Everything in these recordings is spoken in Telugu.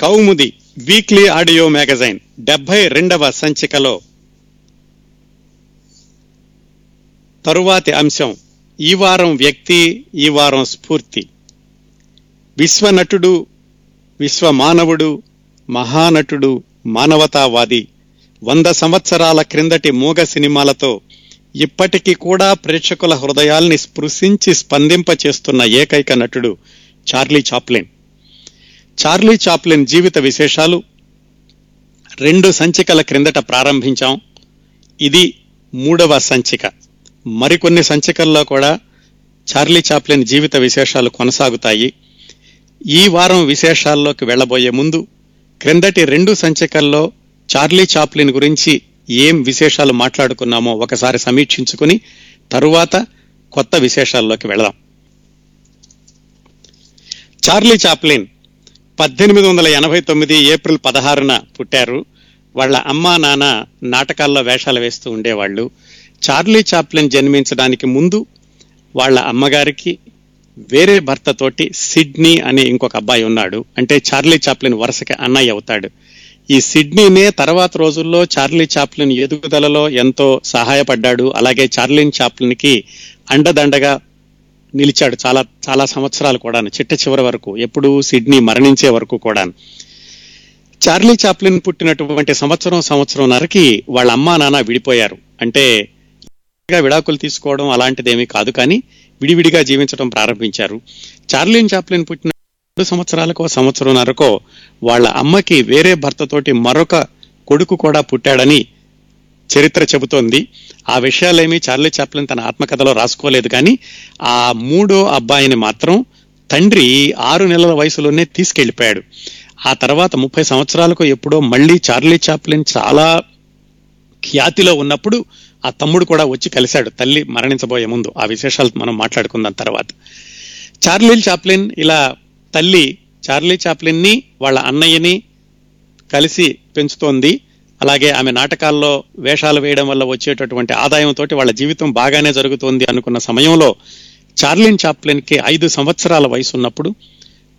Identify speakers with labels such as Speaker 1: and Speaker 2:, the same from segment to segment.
Speaker 1: కౌముది వీక్లీ ఆడియో మ్యాగజైన్ డెబ్బై రెండవ సంచికలో. తరువాతి అంశం ఈ వారం వ్యక్తి ఈ వారం స్ఫూర్తి. విశ్వనటుడు విశ్వమానవుడు మహానటుడు మానవతావాది వంద సంవత్సరాల క్రిందటి మూగ సినిమాలతో ఇప్పటికీ కూడా ప్రేక్షకుల హృదయాల్ని స్పృశించి స్పందింప చేస్తున్న ఏకైక నటుడు చార్లీ చాప్లిన్. చార్లీ చాప్లిన్ జీవిత విశేషాలు. రెండు సంచికల క్రిందట ప్రారంభించాం. ఇది మూడవ సంచిక. మరికొన్ని సంచికల్లో కూడా చార్లీ చాప్లిన్ జీవిత విశేషాలు కొనసాగుతాయి. ఈ వారం విశేషాల్లోకి వెళ్ళబోయే ముందు క్రిందటి రెండు సంచికల్లో చార్లీ చాప్లిన్ గురించి ఏం విశేషాలు మాట్లాడుకున్నామో ఒకసారి సమీక్షించుకుని తరువాత కొత్త విశేషాల్లోకి వెళదాం. చార్లీ చాప్లిన్ పద్దెనిమిది వందల ఎనభై తొమ్మిది ఏప్రిల్ పదహారున పుట్టారు. వాళ్ళ అమ్మా నాన్న నాటకాల్లో వేషాలు వేస్తూ ఉండేవాళ్ళు. చార్లీ చాప్లిన్ జన్మించడానికి ముందు వాళ్ళ అమ్మగారికి వేరే భర్తతోటి సిడ్నీ అనే ఇంకొక అబ్బాయి ఉన్నాడు. అంటే చార్లీ చాప్లిన్ వరుసకి అన్నయ్య అవుతాడు. ఈ సిడ్నీనే తర్వాత రోజుల్లో చార్లీ చాప్లిన్ ఎదుగుదలలో ఎంతో సహాయపడ్డాడు. అలాగే చార్లిన్ చాప్లిన్కి అండదండగా నిలిచాడు చాలా చాలా సంవత్సరాలు కూడా చిట్ట చివరి వరకు ఎప్పుడు సిడ్నీ మరణించే వరకు కూడా చార్లీ చాప్లిన్ పుట్టినటువంటి సంవత్సరం సంవత్సరంన్నరకి వాళ్ళ అమ్మా నాన్న విడిపోయారు. అంటే విడాకులు తీసుకోవడం అలాంటిదేమీ కాదు కానీ విడివిడిగా జీవించడం ప్రారంభించారు. చార్లిన్ చాప్లిన్ పుట్టిన రెండు సంవత్సరాలకో సంవత్సరంన్నరకో వాళ్ళ అమ్మకి వేరే భర్తతోటి మరొక కొడుకు కూడా పుట్టాడని చరిత్ర చెబుతోంది. ఆ విషయాలేమీ చార్లీ చాప్లిన్ తన ఆత్మకథలో రాసుకోలేదు కానీ ఆ మూడో అబ్బాయిని మాత్రం తండ్రి ఆరు నెలల వయసులోనే తీసుకెళ్ళిపోయాడు. ఆ తర్వాత ముప్పై సంవత్సరాలకు ఎప్పుడో మళ్ళీ చార్లీ చాప్లిన్ చాలా ఖ్యాతిలో ఉన్నప్పుడు ఆ తమ్ముడు కూడా వచ్చి కలిశాడు. తల్లి మరణించబోయే ముందు. ఆ విశేషాలు మనం మాట్లాడుకుందాం తర్వాత. చార్లీ చాప్లిన్ ఇలా తల్లి చార్లీ చాప్లిన్ని వాళ్ళ అన్నయ్యని కలిసి పెంచుతోంది. అలాగే ఆమె నాటకాల్లో వేషాలు వేయడం వల్ల వచ్చేటటువంటి ఆదాయంతో వాళ్ళ జీవితం బాగానే జరుగుతోంది అనుకున్న సమయంలో చార్లిన్ చాప్లిన్కి ఐదు సంవత్సరాల వయసు ఉన్నప్పుడు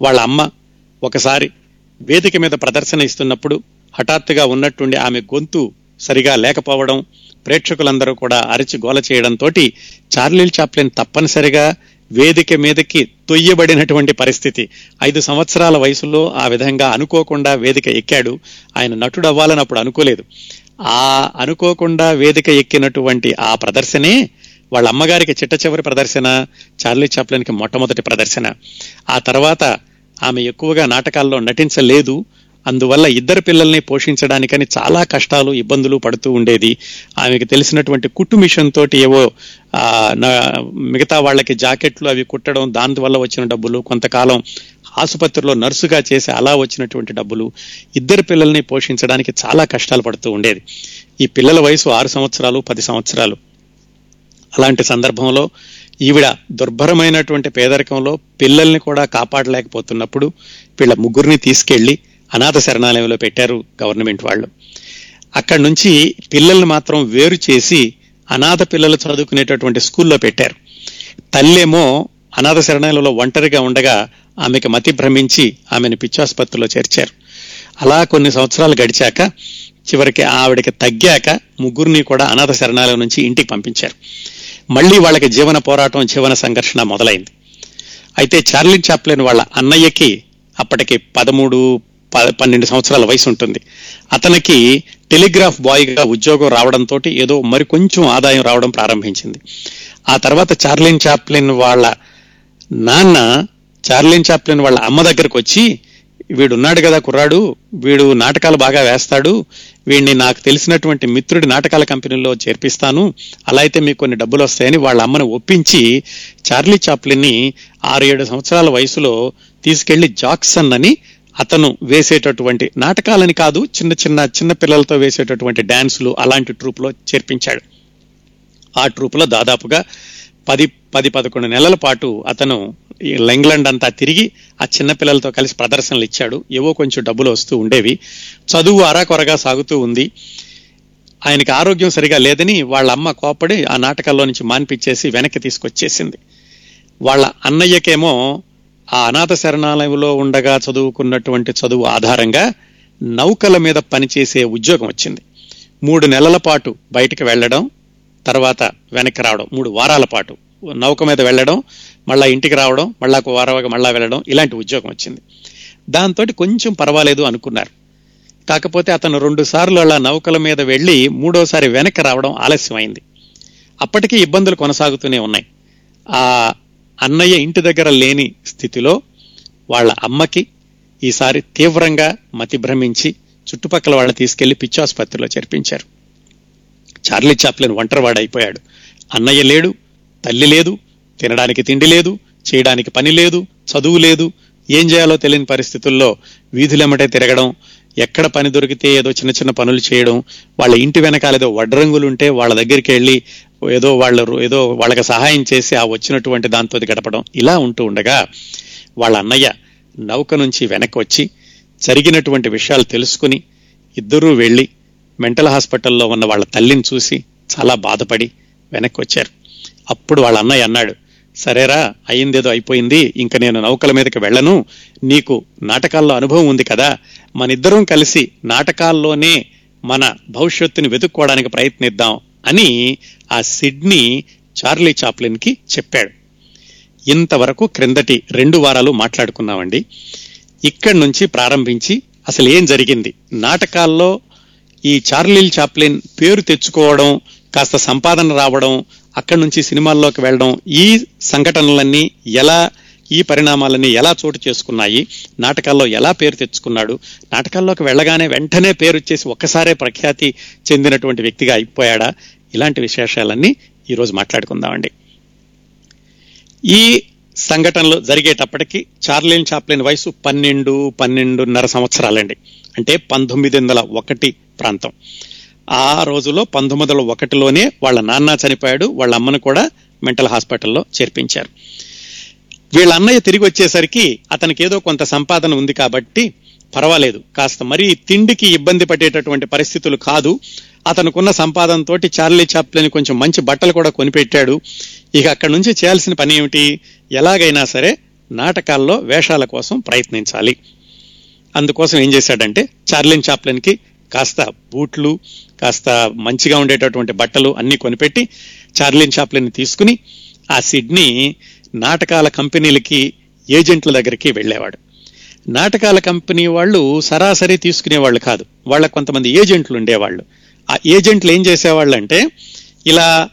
Speaker 1: వాళ్ళ అమ్మ ఒకసారి వేదిక మీద ప్రదర్శన ఇస్తున్నప్పుడు హఠాత్తుగా ఉన్నట్టుండి ఆమె గొంతు సరిగా లేకపోవడం ప్రేక్షకులందరూ కూడా అరిచి గోల చేయడంతో చార్లిల్ చాప్లిన్ తప్పనిసరిగా వేదిక మీదకి తొయ్యబడినటువంటి పరిస్థితి. ఐదు సంవత్సరాల వయసులో ఆ విధంగా అనుకోకుండా వేదిక ఎక్కాడు. ఆయన నటుడు అవ్వాలని అప్పుడు అనుకోలేదు. ఆ అనుకోకుండా వేదిక ఎక్కినటువంటి ఆ ప్రదర్శనే వాళ్ళ అమ్మగారికి చిట్ట చివరి ప్రదర్శన చార్లీ చాప్లిన్కి మొట్టమొదటి ప్రదర్శన. ఆ తర్వాత ఆమె ఎక్కువగా నాటకాల్లో నటించలేదు. అందువల్ల ఇద్దరు పిల్లల్ని పోషించడానికని చాలా కష్టాలు ఇబ్బందులు పడుతూ ఉండేది. ఆమెకు తెలిసినటువంటి కుట్టు మిషన్ తోటి ఏవో మిగతా వాళ్ళకి జాకెట్లు అవి కుట్టడం దాని వల్ల వచ్చిన డబ్బులు కొంతకాలం ఆసుపత్రిలో నర్సుగా చేసి అలా వచ్చినటువంటి డబ్బులు ఇద్దరు పిల్లల్ని పోషించడానికి చాలా కష్టాలు పడుతూ ఉండేది. ఈ పిల్లల వయసు ఆరు సంవత్సరాలు పది సంవత్సరాలు. అలాంటి సందర్భంలో ఈవిడ దుర్భరమైనటువంటి పేదరికంలో పిల్లల్ని కూడా కాపాడలేకపోతున్నప్పుడు వీళ్ళ ముగ్గురిని తీసుకెళ్ళి అనాథ శరణాలయంలో పెట్టారు గవర్నమెంట్ వాళ్ళు. అక్కడి నుంచి పిల్లల్ని మాత్రం వేరు చేసి అనాథ పిల్లలు చదువుకునేటటువంటి స్కూల్లో పెట్టారు. తల్లేమో అనాథ శరణాలయంలో ఒంటరిగా ఉండగా ఆమెకి మతి భ్రమించి ఆమెను పిచ్చాసుపత్రిలో చేర్చారు. అలా కొన్ని సంవత్సరాలు గడిచాక చివరికి ఆవిడకి తగ్గాక ముగ్గురిని కూడా అనాథ శరణాలయం నుంచి ఇంటికి పంపించారు. మళ్ళీ వాళ్ళకి జీవన పోరాటం జీవన సంఘర్షణ మొదలైంది. అయితే చార్లిన్ చాప్లిన్ వాళ్ళ అన్నయ్యకి అప్పటికి పదమూడు పన్నెండు సంవత్సరాల వయసు ఉంటుంది అతనికి టెలిగ్రాఫ్ బాయ్గా ఉద్యోగం రావడంతో ఏదో మరి కొంచెం ఆదాయం రావడం ప్రారంభించింది. ఆ తర్వాత చార్లిన్ చాప్లిన్ వాళ్ళ నాన్న చార్లిన్ చాప్లిన్ వాళ్ళ అమ్మ దగ్గరకు వచ్చి వీడున్నాడు కదా కుర్రాడు వీడు నాటకాలు బాగా వేస్తాడు వీడిని నాకు తెలిసినటువంటి మిత్రుడి నాటకాల కంపెనీలో చేర్పిస్తాను అలా అయితే మీకు కొన్ని డబ్బులు వస్తాయని వాళ్ళ అమ్మను ఒప్పించి చార్లీ చాప్లిన్ని ఆరు ఏడు సంవత్సరాల వయసులో తీసుకెళ్ళి జాక్సన్ అని అతను వేసేటటువంటి నాటకాలని కాదు చిన్న చిన్న చిన్న పిల్లలతో వేసేటటువంటి డ్యాన్సులు అలాంటి ట్రూప్లో చేర్పించాడు. ఆ ట్రూప్లో దాదాపుగా పది పది పదకొండు నెలల పాటు అతను ఇంగ్లాండ్ అంతా తిరిగి ఆ చిన్నపిల్లలతో కలిసి ప్రదర్శనలు ఇచ్చాడు. ఏవో కొంచెం డబ్బులు వస్తూ ఉండేవి. చదువు అరాకొరగా సాగుతూ ఉంది. ఆయనకి ఆరోగ్యం సరిగా లేదని వాళ్ళ అమ్మ కోపడి ఆ నాటకాల్లో నుంచి మాన్పించేసి వెనక్కి తీసుకొచ్చేసింది. వాళ్ళ అన్నయ్యకేమో ఆ అనాథ శరణాలయంలో ఉండగా చదువుకున్నటువంటి చదువు ఆధారంగా నౌకల మీద పనిచేసే ఉద్యోగం వచ్చింది. మూడు నెలల పాటు బయటకు వెళ్ళడం తర్వాత వెనక్కి రావడం మూడు వారాల పాటు నౌక మీద వెళ్ళడం మళ్ళా ఇంటికి రావడం మళ్ళా ఒక వారం మళ్ళా వెళ్ళడం ఇలాంటి ఉద్యోగం వచ్చింది. దాంతో కొంచెం పర్వాలేదు అనుకున్నారు. కాకపోతే అతను రెండు సార్లు అలా నౌకల మీద వెళ్ళి మూడోసారి వెనక్కి రావడం ఆలస్యమైంది. అప్పటికీ ఇబ్బందులు కొనసాగుతూనే ఉన్నాయి. ఆ అన్నయ్య ఇంటి దగ్గర లేని స్థితిలో వాళ్ళ అమ్మకి ఈసారి తీవ్రంగా మతి భ్రమించి చుట్టుపక్కల వాళ్ళని తీసుకెళ్ళి పిచ్చాసుపత్రిలో చేర్పించారు. చార్లీ చాప్లిన్ ఒంటరివాడైపోయాడు అన్నయ్య లేడు తల్లి లేదు తినడానికి తిండి లేదు చేయడానికి పని లేదు చదువు లేదు ఏం చేయాలో తెలియని పరిస్థితుల్లో వీధులెమ్మటే తిరగడం ఎక్కడ పని దొరికితే ఏదో చిన్న చిన్న పనులు చేయడం వాళ్ళ ఇంటి వెనకాల ఏదో వడ్రంగులు ఉంటే వాళ్ళ దగ్గరికి వెళ్ళి ఏదో వాళ్ళ ఏదో వాళ్ళకి సహాయం చేసి ఆ వచ్చినటువంటి దాంతో గడపడం ఇలా ఉంటూ ఉండగా వాళ్ళ అన్నయ్య నౌక నుంచి వెనక్కి వచ్చి జరిగినటువంటి విషయాలు తెలుసుకుని ఇద్దరూ వెళ్ళి మెంటల్ హాస్పిటల్లో ఉన్న వాళ్ళ తల్లిని చూసి చాలా బాధపడి వెనక్కి వచ్చారు. అప్పుడు వాళ్ళ అన్నయ్య అన్నాడు సరేరా అయిందేదో అయిపోయింది ఇంక నేను నౌకల మీదకి వెళ్ళను. నీకు నాటకాల్లో అనుభవం ఉంది కదా మనిద్దరం కలిసి నాటకాల్లోనే మన భవిష్యత్తుని వెతుక్కోవడానికి ప్రయత్నిద్దాం అని ఆ సిడ్నీ చార్లీ చాప్లిన్కి చెప్పాడు. ఇంతవరకు క్రిందటి రెండు వారాలు మాట్లాడుకున్నామండి. ఇక్కడి నుంచి ప్రారంభించి అసలు ఏం జరిగింది? నాటకాల్లో ఈ చార్లీల్ చాప్లిన్ పేరు తెచ్చుకోవడం కాస్త సంపాదన రావడం అక్కడి నుంచి సినిమాల్లోకి వెళ్ళడం ఈ సంఘటనలన్నీ ఎలా ఈ పరిణామాలన్నీ ఎలా చోటు చేసుకున్నాయి నాటకాల్లో ఎలా పేరు తెచ్చుకున్నాడు నాటకాల్లోకి వెళ్ళగానే వెంటనే పేరు వచ్చేసి ఒక్కసారే ప్రఖ్యాతి చెందినటువంటి వ్యక్తిగా అయిపోయాడా? ఇలాంటి విశేషాలన్నీ ఈరోజు మాట్లాడుకుందామండి. ఈ సంఘటనలు జరిగేటప్పటికి చార్లిన్ చాప్లిన్ వయసు పన్నెండు పన్నెండున్నర సంవత్సరాలండి. అంటే పంతొమ్మిది వందల ఒకటి ప్రాంతం. ఆ రోజులో పంతొమ్మిది వందల ఒకటిలోనే వాళ్ళ నాన్న చనిపోయాడు వాళ్ళ అమ్మను కూడా మెంటల్ హాస్పిటల్లో చేర్పించారు. వీళ్ళ అన్నయ్య తిరిగి వచ్చేసరికి అతనికి ఏదో కొంత సంపాదన ఉంది కాబట్టి పర్వాలేదు కాస్త మరీ తిండికి ఇబ్బంది పడేటటువంటి పరిస్థితులు కాదు. అతనుకున్న సంపాదనతోటి చార్లీ చాప్లని కొంచెం మంచి బట్టలు కూడా కొనిపెట్టాడు. ఇక అక్కడి నుంచి చేయాల్సిన పని ఏమిటి? ఎలాగైనా సరే నాటకాల్లో వేషాల కోసం ప్రయత్నించాలి. అందుకోసం ఏం చేశాడంటే చార్లిన్ చాప్లెన్కి కాస్త బూట్లు కాస్త మంచిగా ఉండేటటువంటి బట్టలు అన్నీ కొనిపెట్టి చార్లిన్ షాప్లని తీసుకుని ఆ సిడ్నీ నాటకాల కంపెనీలకి ఏజెంట్ల దగ్గరికి వెళ్ళేవాడు. నాటకాల కంపెనీ వాళ్ళు సరాసరి తీసుకునేవాళ్ళు కాదు. వాళ్ళ కొంతమంది ఏజెంట్లు ఉండేవాళ్ళు. ఆ ఏజెంట్లు ఏం చేసేవాళ్ళంటే ఇలా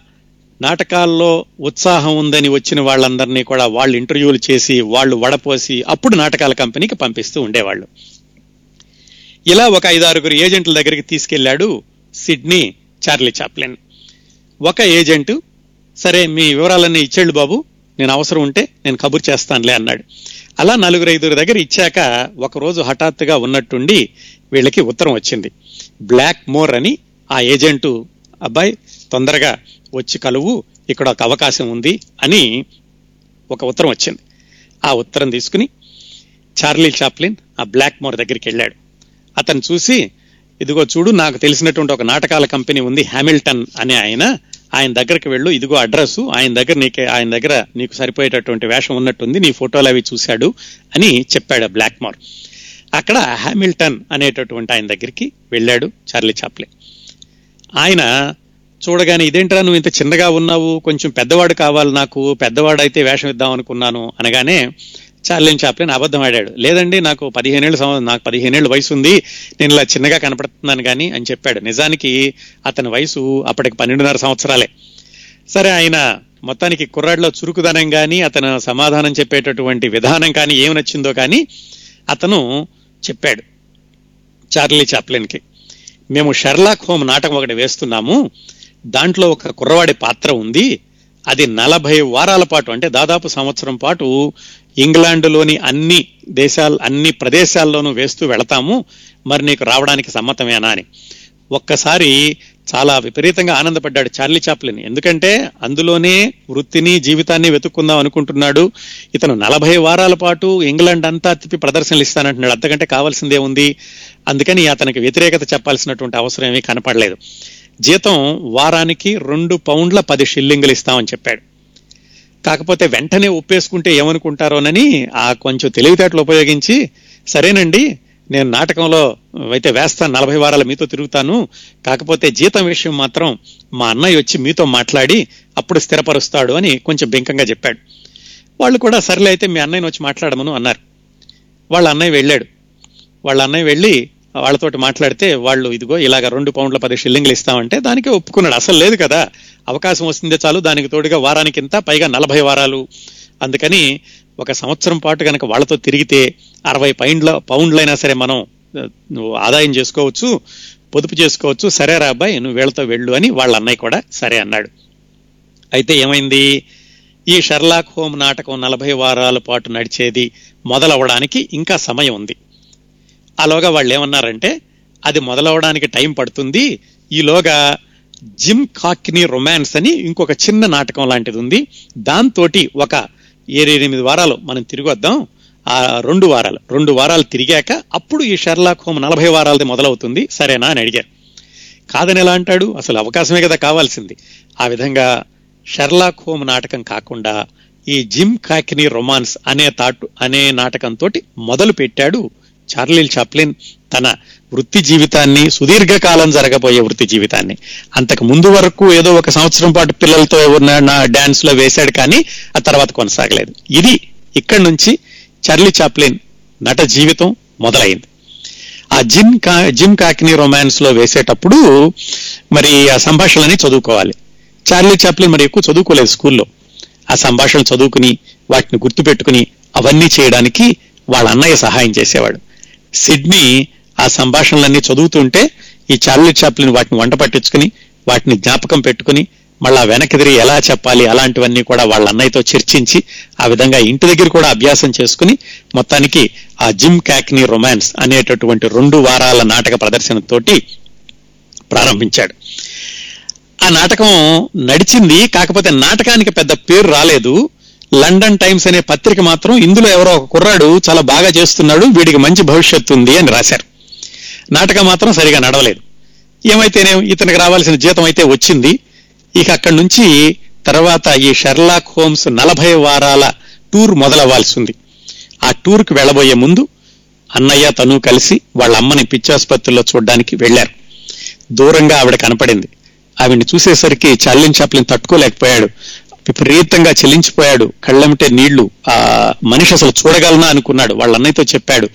Speaker 1: నాటకాల్లో ఉత్సాహం ఉందని వచ్చిన వాళ్ళందరినీ కూడా వాళ్ళు ఇంటర్వ్యూలు చేసి వాళ్ళు వడపోసి అప్పుడు నాటకాల కంపెనీకి పంపిస్తూ ఉండేవాళ్ళు. ఇలా ఒక ఐదారుగురు ఏజెంట్ల దగ్గరికి తీసుకెళ్ళాడు సిడ్నీ చార్లీ చాప్లిన్. ఒక ఏజెంట్ సరే మీ వివరాలన్నీ ఇచ్చేళ్ళు బాబు నేను అవసరం ఉంటే నేను కబుర్ చేస్తానులే అన్నాడు. అలా నలుగురు ఐదుగురు దగ్గర ఇచ్చాక ఒకరోజు హఠాత్తుగా ఉన్నట్టుండి వీళ్ళకి ఉత్తరం వచ్చింది. బ్లాక్ మోర్ అని ఆ ఏజెంటు అబ్బాయి తొందరగా వచ్చి కలువు ఇక్కడ ఒక అవకాశం ఉంది అని ఒక ఉత్తరం వచ్చింది. ఆ ఉత్తరం తీసుకుని చార్లీ చాప్లిన్ ఆ బ్లాక్ మోర్ దగ్గరికి వెళ్ళాడు. అతను చూసి ఇదిగో చూడు నాకు తెలిసినటువంటి ఒక నాటకాల కంపెనీ ఉంది హ్యామిల్టన్ అనే ఆయన ఆయన దగ్గరికి వెళ్ళు ఇదిగో అడ్రస్ ఆయన దగ్గర నీకే ఆయన దగ్గర నీకు సరిపోయేటటువంటి వేషం ఉన్నట్టుంది నీ ఫోటోలు అవి చూశాడు అని చెప్పాడు బ్లాక్ మోర్. అక్కడ హ్యామిల్టన్ అనేటటువంటి ఆయన దగ్గరికి వెళ్ళాడు చార్లీ చాప్లే. ఆయన చూడగానే ఇదేంట్రా నువ్వు ఇంత చిన్నగా ఉన్నావు కొంచెం పెద్దవాడు కావాలి నాకు పెద్దవాడు అయితే వేషం ఇద్దాం అనుకున్నాను అనగానే చార్లిన్ చాప్లిన్ అబద్ధం ఆడాడు. లేదండి నాకు పదిహేనేళ్ళు సంవత్సరం నాకు పదిహేనేళ్ళు వయసు ఉంది నేను ఇలా చిన్నగా కనపడుతున్నాను కానీ అని చెప్పాడు. నిజానికి అతని వయసు అప్పటికి పన్నెండున్నర సంవత్సరాలే. సరే ఆయన మొత్తానికి కుర్రాడిలో చురుకుదనం కానీ అతను సమాధానం చెప్పేటటువంటి విధానం కానీ ఏమి నచ్చిందో కానీ అతను చెప్పాడు చార్లీ చాప్లిన్కి మేము షెర్లాక్ హోమ్ నాటకం ఒకటి వేస్తున్నాము. దాంట్లో ఒక కుర్రవాడి పాత్ర ఉంది. అది నలభై వారాల పాటు అంటే దాదాపు సంవత్సరం పాటు ఇంగ్లాండ్లోని అన్ని దేశాలు అన్ని ప్రదేశాల్లోనూ వేస్తూ వెళతాము. మరి నీకు రావడానికి సమ్మతమేనా అని. ఒక్కసారి చాలా విపరీతంగా ఆనందపడ్డాడు చార్లీ చాప్లిన్. ఎందుకంటే అందులోనే వృత్తిని జీవితాన్ని వెతుక్కుందాం అనుకుంటున్నాడు. ఇతను నలభై వారాల పాటు ఇంగ్లాండ్ అంతా తిప్పి ప్రదర్శనలు ఇస్తానంటున్నాడు అంతకంటే కావాల్సిందే ఉంది అందుకని అతనికి వ్యతిరేకత చెప్పాల్సినటువంటి అవసరం ఏమీ కనపడలేదు. జీతం వారానికి రెండు పౌండ్ల పది షిల్లింగులు ఇస్తామని చెప్పాడు. కాకపోతే వెంటనే ఒప్పేసుకుంటే ఏమనుకుంటారోనని ఆ కొంచెం తెలివితేటలు ఉపయోగించి సరేనండి నేను నాటకంలో అయితే వేస్తాను నలభై వారాలు మీతో తిరుగుతాను కాకపోతే జీతం విషయం మాత్రం మా అన్నయ్య వచ్చి మీతో మాట్లాడి అప్పుడు స్థిరపరుస్తాడు అని కొంచెం బింకంగా చెప్పాడు. వాళ్ళు కూడా సర్లే అయితే మీ అన్నయ్యని వచ్చి మాట్లాడమను అన్నారు. వాళ్ళ అన్నయ్య వెళ్ళాడు. వాళ్ళ అన్నయ్య వెళ్ళి వాళ్ళతోటి మాట్లాడితే వాళ్ళు ఇదిగో ఇలాగ రెండు పౌండ్ల పది షిల్లింగ్లు ఇస్తామంటే దానికి ఒప్పుకున్నాడు. అసలు లేదు కదా. అవకాశం వస్తుందే చాలు. దానికి తోడుగా వారానికి ఇంత పైగా నలభై వారాలు. అందుకని ఒక సంవత్సరం పాటు కనుక వాళ్ళతో తిరిగితే అరవై పౌండ్ల పౌండ్లైనా సరే మనం నువ్వు ఆదాయం చేసుకోవచ్చు పొదుపు చేసుకోవచ్చు. సరేరా అబ్బాయి నువ్వు వీళ్ళతో వెళ్ళు అని వాళ్ళ అన్నయ్య కూడా సరే అన్నాడు. అయితే ఏమైంది? ఈ షర్లాక్ హోమ్ నాటకం నలభై వారాల పాటు నడిచేది మొదలవడానికి ఇంకా సమయం ఉంది. అలాగా వాళ్ళు ఏమన్నారంటే అది మొదలవడానికి టైం పడుతుంది ఈలోగా జిమ్ కాక్ని రొమాన్స్ అని ఇంకొక చిన్న నాటకం లాంటిది ఉంది. దాంతో ఒక ఏడెనిమిది వారాలు మనం తిరిగి వద్దాం. ఆ రెండు వారాలు రెండు వారాలు తిరిగాక అప్పుడు ఈ షెర్లాక్ హోమ్ నలభై వారాలది మొదలవుతుంది. సరేనా అని అడిగారు. కాదని ఎలా అంటాడు? అసలు అవకాశమే కదా కావాల్సింది. ఆ విధంగా షెర్లాక్ హోమ్ నాటకం కాకుండా ఈ జిమ్ కాకిని రొమాన్స్ అనే తాటు అనే నాటకంతో మొదలు పెట్టాడు చార్లిల్ చాప్లిన్ తన వృత్తి జీవితాన్ని సుదీర్ఘకాలం జరగబోయే వృత్తి జీవితాన్ని. అంతకు ముందు వరకు ఏదో ఒక సంవత్సరం పాటు పిల్లలతో ఉన్న నా డాన్స్లో వేశాడు కానీ ఆ తర్వాత కొనసాగలేదు. ఇది ఇక్కడి నుంచి చార్లీ చాప్లిన్ నట జీవితం మొదలైంది. ఆ జిమ్ కా జిమ్ కాకిని రొమాన్స్లో వేసేటప్పుడు మరి ఆ సంభాషణలని చదువుకోవాలి. చార్లీ చాప్లిన్ మరి ఎక్కువ చదువుకోలేదు స్కూల్లో. ఆ సంభాషణ చదువుకుని వాటిని గుర్తుపెట్టుకుని అవన్నీ చేయడానికి వాళ్ళ అన్నయ్య సహాయం చేసేవాడు. సిడ్నీ ఆ సంభాషణలన్నీ చదువుతుంటే ఈ చార్లీ చాప్లిన్ వాటిని వంట పట్టించుకుని వాటిని జ్ఞాపకం పెట్టుకుని మళ్ళా వెనక్కి ఎలా చెప్పాలి అలాంటివన్నీ కూడా వాళ్ళ అన్నయ్యతో చర్చించి ఆ విధంగా ఇంటి దగ్గర కూడా అభ్యాసం చేసుకుని మొత్తానికి ఆ జిమ్ క్యాక్ని రొమాన్స్ అనేటటువంటి రెండు వారాల నాటక ప్రదర్శనతోటి ప్రారంభించాడు. ఆ నాటకం నడిచింది కాకపోతే నాటకానికి పెద్ద పేరు రాలేదు. లండన్ టైమ్స్ అనే పత్రిక మాత్రం ఇందులో ఎవరో ఒక కుర్రాడు చాలా బాగా చేస్తున్నాడు వీడికి మంచి భవిష్యత్తు ఉంది అని రాశారు. నాటకం మాత్రం సరిగా నడవలేదు. ఏమైతేనే ఇతనికి రావాల్సిన జీతం అయితే వచ్చింది. ఇక అక్కడి నుంచి తర్వాత ఈ షెర్లాక్ హోమ్స్ నలభై వారాల టూర్ మొదలవ్వాల్సి ఉంది ఆ టూర్కి వెళ్ళబోయే ముందు అన్నయ్య తను కలిసి వాళ్ళ అమ్మని పిచ్చాసుపత్రిలో చూడడానికి వెళ్ళారు. దూరంగా ఆవిడ కనపడింది. ఆవిడ్ని చూసేసరికి చార్లిన్ చాప్లిన్ తట్టుకోలేకపోయాడు. విపరీతంగా చెల్లించిపోయాడు. కళ్ళమిటే నీళ్ళు. ఆ మనిషి అసలు చూడగలనా అనుకున్నాడు. వాళ్ళ అన్నయ్యతో చెప్పాడు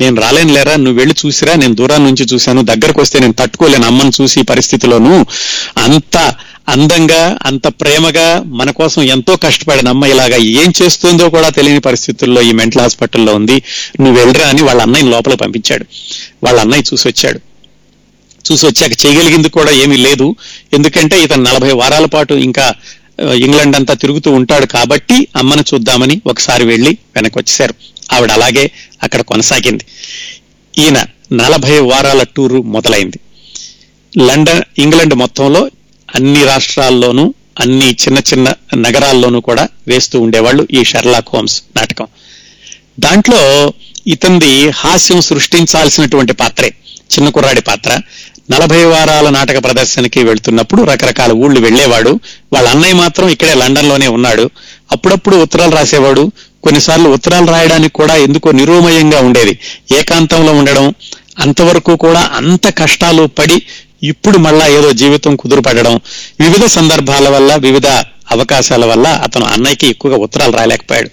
Speaker 1: నేను రాలేను లేరా నువ్వు వెళ్ళి చూసిరా నేను దూరం నుంచి చూశాను దగ్గరకు వస్తే నేను తట్టుకోలేను అమ్మను చూసి ఈ పరిస్థితిలోను. అంత అందంగా అంత ప్రేమగా మన కోసం ఎంతో కష్టపడిన అమ్మ ఇలాగా ఏం చేస్తుందో కూడా తెలియని పరిస్థితుల్లో ఈ మెంటల్ హాస్పిటల్లో ఉంది. నువ్వు వెళ్ళరా అని వాళ్ళ అన్నయ్యని లోపల పంపించాడు. వాళ్ళ అన్నయ్య చూసి వచ్చాడు. చూసి వచ్చాక చేయగలిగింది కూడా ఏమీ లేదు. ఎందుకంటే ఇతను నలభై వారాల పాటు ఇంకా ఇంగ్లాండ్ అంతా తిరుగుతూ ఉంటాడు కాబట్టి అమ్మను చూద్దామని ఒకసారి వెళ్ళి వెనక్కి వచ్చేశారు ఆవిడ అలాగే అక్కడ కొనసాగింది. ఈయన నలభై వారాల టూరు మొదలైంది. లండన్ ఇంగ్లాండ్ మొత్తంలో అన్ని రాష్ట్రాల్లోనూ అన్ని చిన్న చిన్న నగరాల్లోనూ కూడా వేస్తూ ఉండేవాళ్ళు ఈ షెర్లాక్ హోమ్స్ నాటకం. దాంట్లో ఇతంది హాస్యం సృష్టించాల్సినటువంటి పాత్రే. చిన్న కుర్రాడి పాత్ర. నలభై వారాల నాటక ప్రదర్శనకి వెళ్తున్నప్పుడు రకరకాల ఊళ్ళు వెళ్ళేవాడు వాళ్ళ అన్నయ్య మాత్రం ఇక్కడే లండన్లోనే ఉన్నాడు. అప్పుడప్పుడు ఉత్తరాలు రాసేవాడు. కొన్నిసార్లు ఉత్తరాలు రాయడానికి కూడా ఎందుకో నిరూమయంగా ఉండేది. ఏకాంతంలో ఉండడం అంతవరకు కూడా అంత కష్టాలు పడి ఇప్పుడు మళ్ళా ఏదో జీవితం కుదురుపడడం. వివిధ సందర్భాల వల్ల వివిధ అవకాశాల వల్ల అతను అన్నయ్యకి ఎక్కువగా ఉత్తరాలు రాయలేకపోయాడు.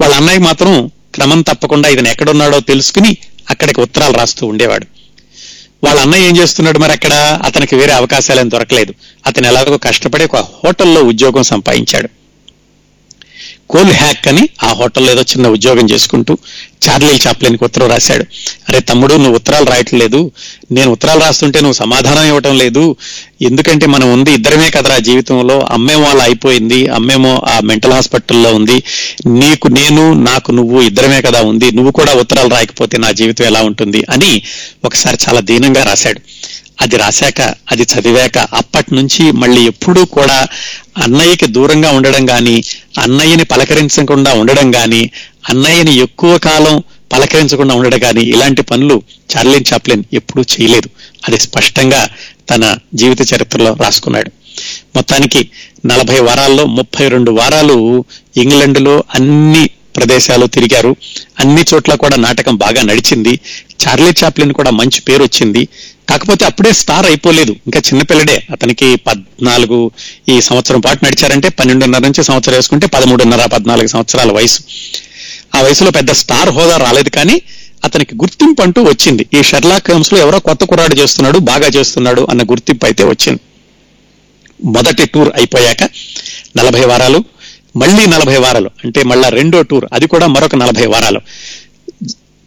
Speaker 1: వాళ్ళ అన్నయ్య మాత్రం క్రమం తప్పకుండా ఇతను ఎక్కడున్నాడో తెలుసుకుని అక్కడికి ఉత్తరాలు రాస్తూ ఉండేవాడు. వాళ్ళ అన్నయ్య ఏం చేస్తున్నాడు మరి అక్కడ? అతనికి వేరే అవకాశాలు ఏం దొరకలేదు. అతను ఎలాగో కష్టపడి ఒక హోటల్లో ఉద్యోగం సంపాదించాడు. కోల్ హ్యాక్ అని ఆ హోటల్లో ఏదో చిన్న ఉద్యోగం చేసుకుంటూ చార్లీ చాప్లిన్కి ఉత్తరం రాశాడు. అరే తమ్ముడు నువ్వు ఉత్తరాలు రాయట్లేదు నేను ఉత్తరాలు రాస్తుంటే నువ్వు సమాధానం ఇవ్వటం లేదు. ఎందుకంటే మనం ఉంది ఇద్దరమే కదరా జీవితంలో. అమ్మేమో అలా అయిపోయింది. అమ్మేమో ఆ మెంటల్ హాస్పిటల్లో ఉంది. నీకు నేను నాకు నువ్వు ఇద్దరమే కదా ఉంది. నువ్వు కూడా ఉత్తరాలు రాయకపోతే నా జీవితం ఎలా ఉంటుంది? అని ఒకసారి చాలా దీనంగా రాశాడు. అది రాశాక అది చదివాక అప్పటి నుంచి మళ్ళీ ఎప్పుడూ కూడా అన్నయ్యకి దూరంగా ఉండడం కానీ అన్నయ్యని పలకరించకుండా ఉండడం కానీ అన్నయ్యని ఎక్కువ కాలం పలకరించకుండా ఉండడం కానీ ఇలాంటి పనులు చార్లిన్ చాప్లిన్ ఎప్పుడూ చేయలేదు. అది స్పష్టంగా తన జీవిత చరిత్రలో రాసుకున్నాడు. మొత్తానికి నలభై వారాల్లో ముప్పై రెండు వారాలు ఇంగ్లండ్లో అన్ని ప్రదేశాలు తిరిగారు. అన్ని చోట్ల కూడా నాటకం బాగా నడిచింది. చార్లీ చాప్లిన్ కూడా మంచి పేరు వచ్చింది కాకపోతే అప్పుడే స్టార్ అయిపోలేదు. ఇంకా చిన్నపిల్లడే అతనికి పద్నాలుగు ఈ సంవత్సరం పాటు నడిచారంటే పన్నెండున్నర నుంచి సంవత్సరం వేసుకుంటే పదమూడున్నర పద్నాలుగు సంవత్సరాల వయసు. ఆ వయసులో పెద్ద స్టార్ హోదా రాలేదు కానీ అతనికి గుర్తింపు అంటూ వచ్చింది. ఈ షెర్లాక్ హోమ్స్లో ఎవరో కొత్త కుర్రాడు చేస్తున్నాడు బాగా చేస్తున్నాడు అన్న గుర్తింపు అయితే వచ్చింది. మొదటి టూర్ అయిపోయాక నలభై వారాలు మళ్ళీ నలభై వారాలు అంటే మళ్ళా రెండో టూర్ అది కూడా మరొక నలభై వారాలు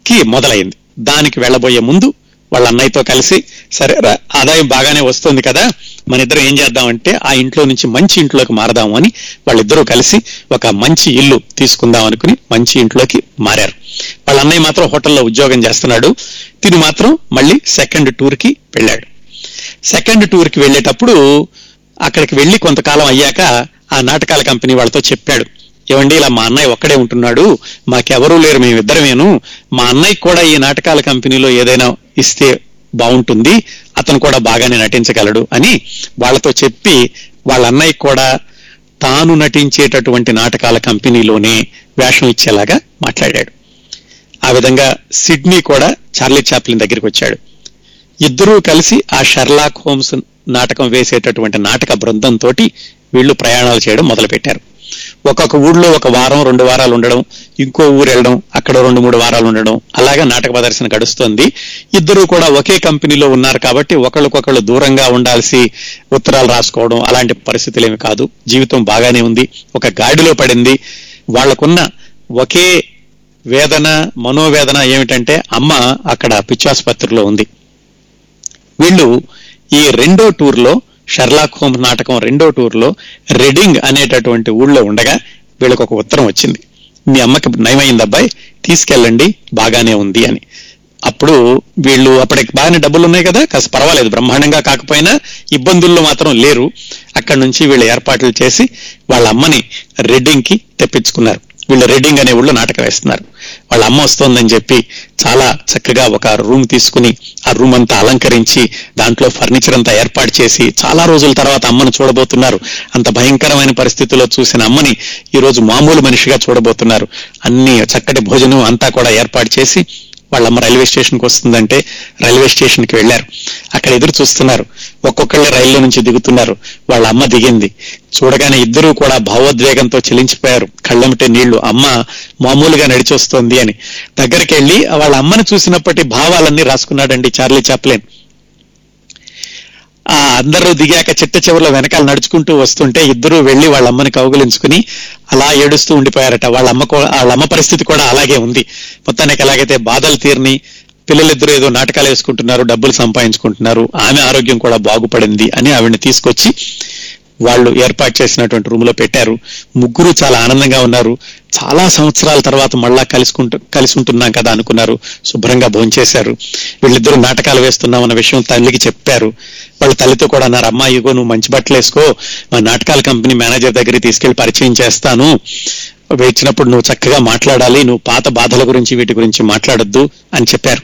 Speaker 1: కి మొదలైంది. దానికి వెళ్ళబోయే ముందు వాళ్ళ అన్నయ్యతో కలిసి సరే ఆదాయం బాగానే వస్తుంది కదా మన ఇద్దరం ఏం చేద్దామంటే ఆ ఇంట్లో నుంచి మంచి ఇంట్లోకి మారదాము అని వాళ్ళిద్దరూ కలిసి ఒక మంచి ఇల్లు తీసుకుందాం అనుకుని మంచి ఇంట్లోకి మారారు. వాళ్ళ అన్నయ్య మాత్రం హోటల్లో ఉద్యోగం చేస్తున్నాడు. తిని మాత్రం మళ్ళీ సెకండ్ టూర్కి వెళ్ళాడు. సెకండ్ టూర్కి వెళ్ళేటప్పుడు అక్కడికి వెళ్ళి కొంతకాలం అయ్యాక ఆ నాటకాల కంపెనీ వాళ్ళతో చెప్పాడు. ఏమండి ఇలా మా అన్నయ్య ఒక్కడే ఉంటున్నాడు మాకెవరూ లేరు మేమిద్దరమేను మా అన్నయ్య కూడా ఈ నాటకాల కంపెనీలో ఏదైనా ఇస్తే బాగుంటుంది అతను కూడా బాగానే నటించగలడు అని వాళ్ళతో చెప్పి వాళ్ళ అన్నయ్య కూడా తాను నటించేటటువంటి నాటకాల కంపెనీలోనే వేషం ఇచ్చేలాగా మాట్లాడాడు. ఆ విధంగా సిడ్నీ కూడా చార్లీ చాప్లిన్ దగ్గరికి వచ్చాడు. ఇద్దరూ కలిసి ఆ షర్లాక్ హోమ్స్ నాటకం వేసేటటువంటి నాటక బృందంతో వీళ్ళు ప్రయాణాలు చేయడం మొదలుపెట్టారు. ఒక్కొక్క ఊళ్ళో ఒక వారం రెండు వారాలు ఉండడం ఇంకో ఊరు వెళ్ళడం అక్కడ రెండు మూడు వారాలు ఉండడం అలాగా నాటక ప్రదర్శన గడుస్తోంది. ఇద్దరు కూడా ఒకే కంపెనీలో ఉన్నారు కాబట్టి ఒకళ్ళకొకళ్ళు దూరంగా ఉండాల్సి ఉత్తరాలు రాసుకోవడం అలాంటి పరిస్థితులు ఏమి కాదు. జీవితం బాగానే ఉంది. ఒక గాడిలో పడింది. వాళ్ళకున్న ఒకే వేదన మనోవేదన ఏమిటంటే అమ్మ అక్కడ పిచ్చాసుపత్రిలో ఉంది. వీళ్ళు ఈ రెండో టూర్లో షర్లాక్ హోమ్ నాటకం రెండో టూర్లో రెడింగ్ అనేటటువంటి ఊళ్ళో ఉండగా వీళ్ళకు ఒక ఉత్తరం వచ్చింది. మీ అమ్మకి నయమైంది అబ్బాయి తీసుకెళ్ళండి బాగానే ఉంది అని. అప్పుడు వీళ్ళు అప్పటికి బాగానే డబ్బులు ఉన్నాయి కదా కాస్త పర్వాలేదు బ్రహ్మాండంగా కాకపోయినా ఇబ్బందుల్లో మాత్రం లేరు. అక్కడి నుంచి వీళ్ళు ఏర్పాట్లు చేసి వాళ్ళ అమ్మని రెడ్డింగ్కి తెప్పించుకున్నారు. వీళ్ళు రెడ్డింగ్ అనే ఊళ్ళో నాటకం వేస్తున్నారు. వాళ్ళ అమ్మ వస్తోందని చెప్పి చాలా చక్కగా ఒక రూమ్ తీసుకుని ఆ రూమ్ అంతా అలంకరించి దాంట్లో ఫర్నిచర్ అంతా ఏర్పాటు చేసి చాలా రోజుల తర్వాత అమ్మను చూడబోతున్నారు. అంత భయంకరమైన పరిస్థితుల్లో చూసిన అమ్మని ఈ రోజు మామూలు మనిషిగా చూడబోతున్నారు. అన్ని చక్కటి భోజనం అంతా కూడా ఏర్పాటు చేసి వాళ్ళమ్మ రైల్వే స్టేషన్కి వస్తుందంటే రైల్వే స్టేషన్కి వెళ్ళారు. అక్కడ ఎదురు చూస్తున్నారు. ఒక్కొక్కళ్ళే రైల్లో నుంచి దిగుతున్నారు. వాళ్ళ అమ్మ దిగింది. చూడగానే ఇద్దరూ కూడా భావోద్వేగంతో చెలించిపోయారు. కళ్ళమిటే నీళ్ళు అమ్మ మామూలుగా నడిచొస్తోంది అని. దగ్గరికి వెళ్ళి వాళ్ళ అమ్మని చూసినప్పటి భావాలన్నీ రాసుకున్నాడండి చార్లీ చాప్లేన్. ఆ అందరూ దిగాక చిట్ట చివరిలో వెనకాల నడుచుకుంటూ వస్తుంటే ఇద్దరూ వెళ్ళి వాళ్ళ అమ్మని కౌగులించుకుని అలా ఏడుస్తూ ఉండిపోయారట. వాళ్ళ అమ్మ వాళ్ళ అమ్మ పరిస్థితి కూడా అలాగే ఉంది. మొత్తానికి ఎలాగైతే బాధలు తీరిని పిల్లలిద్దరూ ఏదో నాటకాలు వేసుకుంటున్నారు డబ్బులు సంపాదించుకుంటున్నారు ఆమె ఆరోగ్యం కూడా బాగుపడింది అని ఆవిడని తీసుకొచ్చి వాళ్ళు ఏర్పాటు చేసినటువంటి రూమ్లో పెట్టారు. ముగ్గురు చాలా ఆనందంగా ఉన్నారు. చాలా సంవత్సరాల తర్వాత మళ్ళా కలుసుకుంటూ కలిసి ఉంటున్నాం కదా అనుకున్నారు. శుభ్రంగా భోంచేశారు. వీళ్ళిద్దరూ నాటకాలు వేస్తున్నాం అన్న విషయం తల్లికి చెప్పారు. వాళ్ళ తల్లితో కూడా అన్నారు అమ్మా ఇగో నువ్వు మంచి బట్టలు వేసుకో. మా నాటకాల కంపెనీ మేనేజర్ దగ్గరికి తీసుకెళ్ళి పరిచయం చేస్తాను. వేచినప్పుడు నువ్వు చక్కగా మాట్లాడాలి నువ్వు పాత బాధల గురించి వీటి గురించి మాట్లాడొద్దు అని చెప్పారు.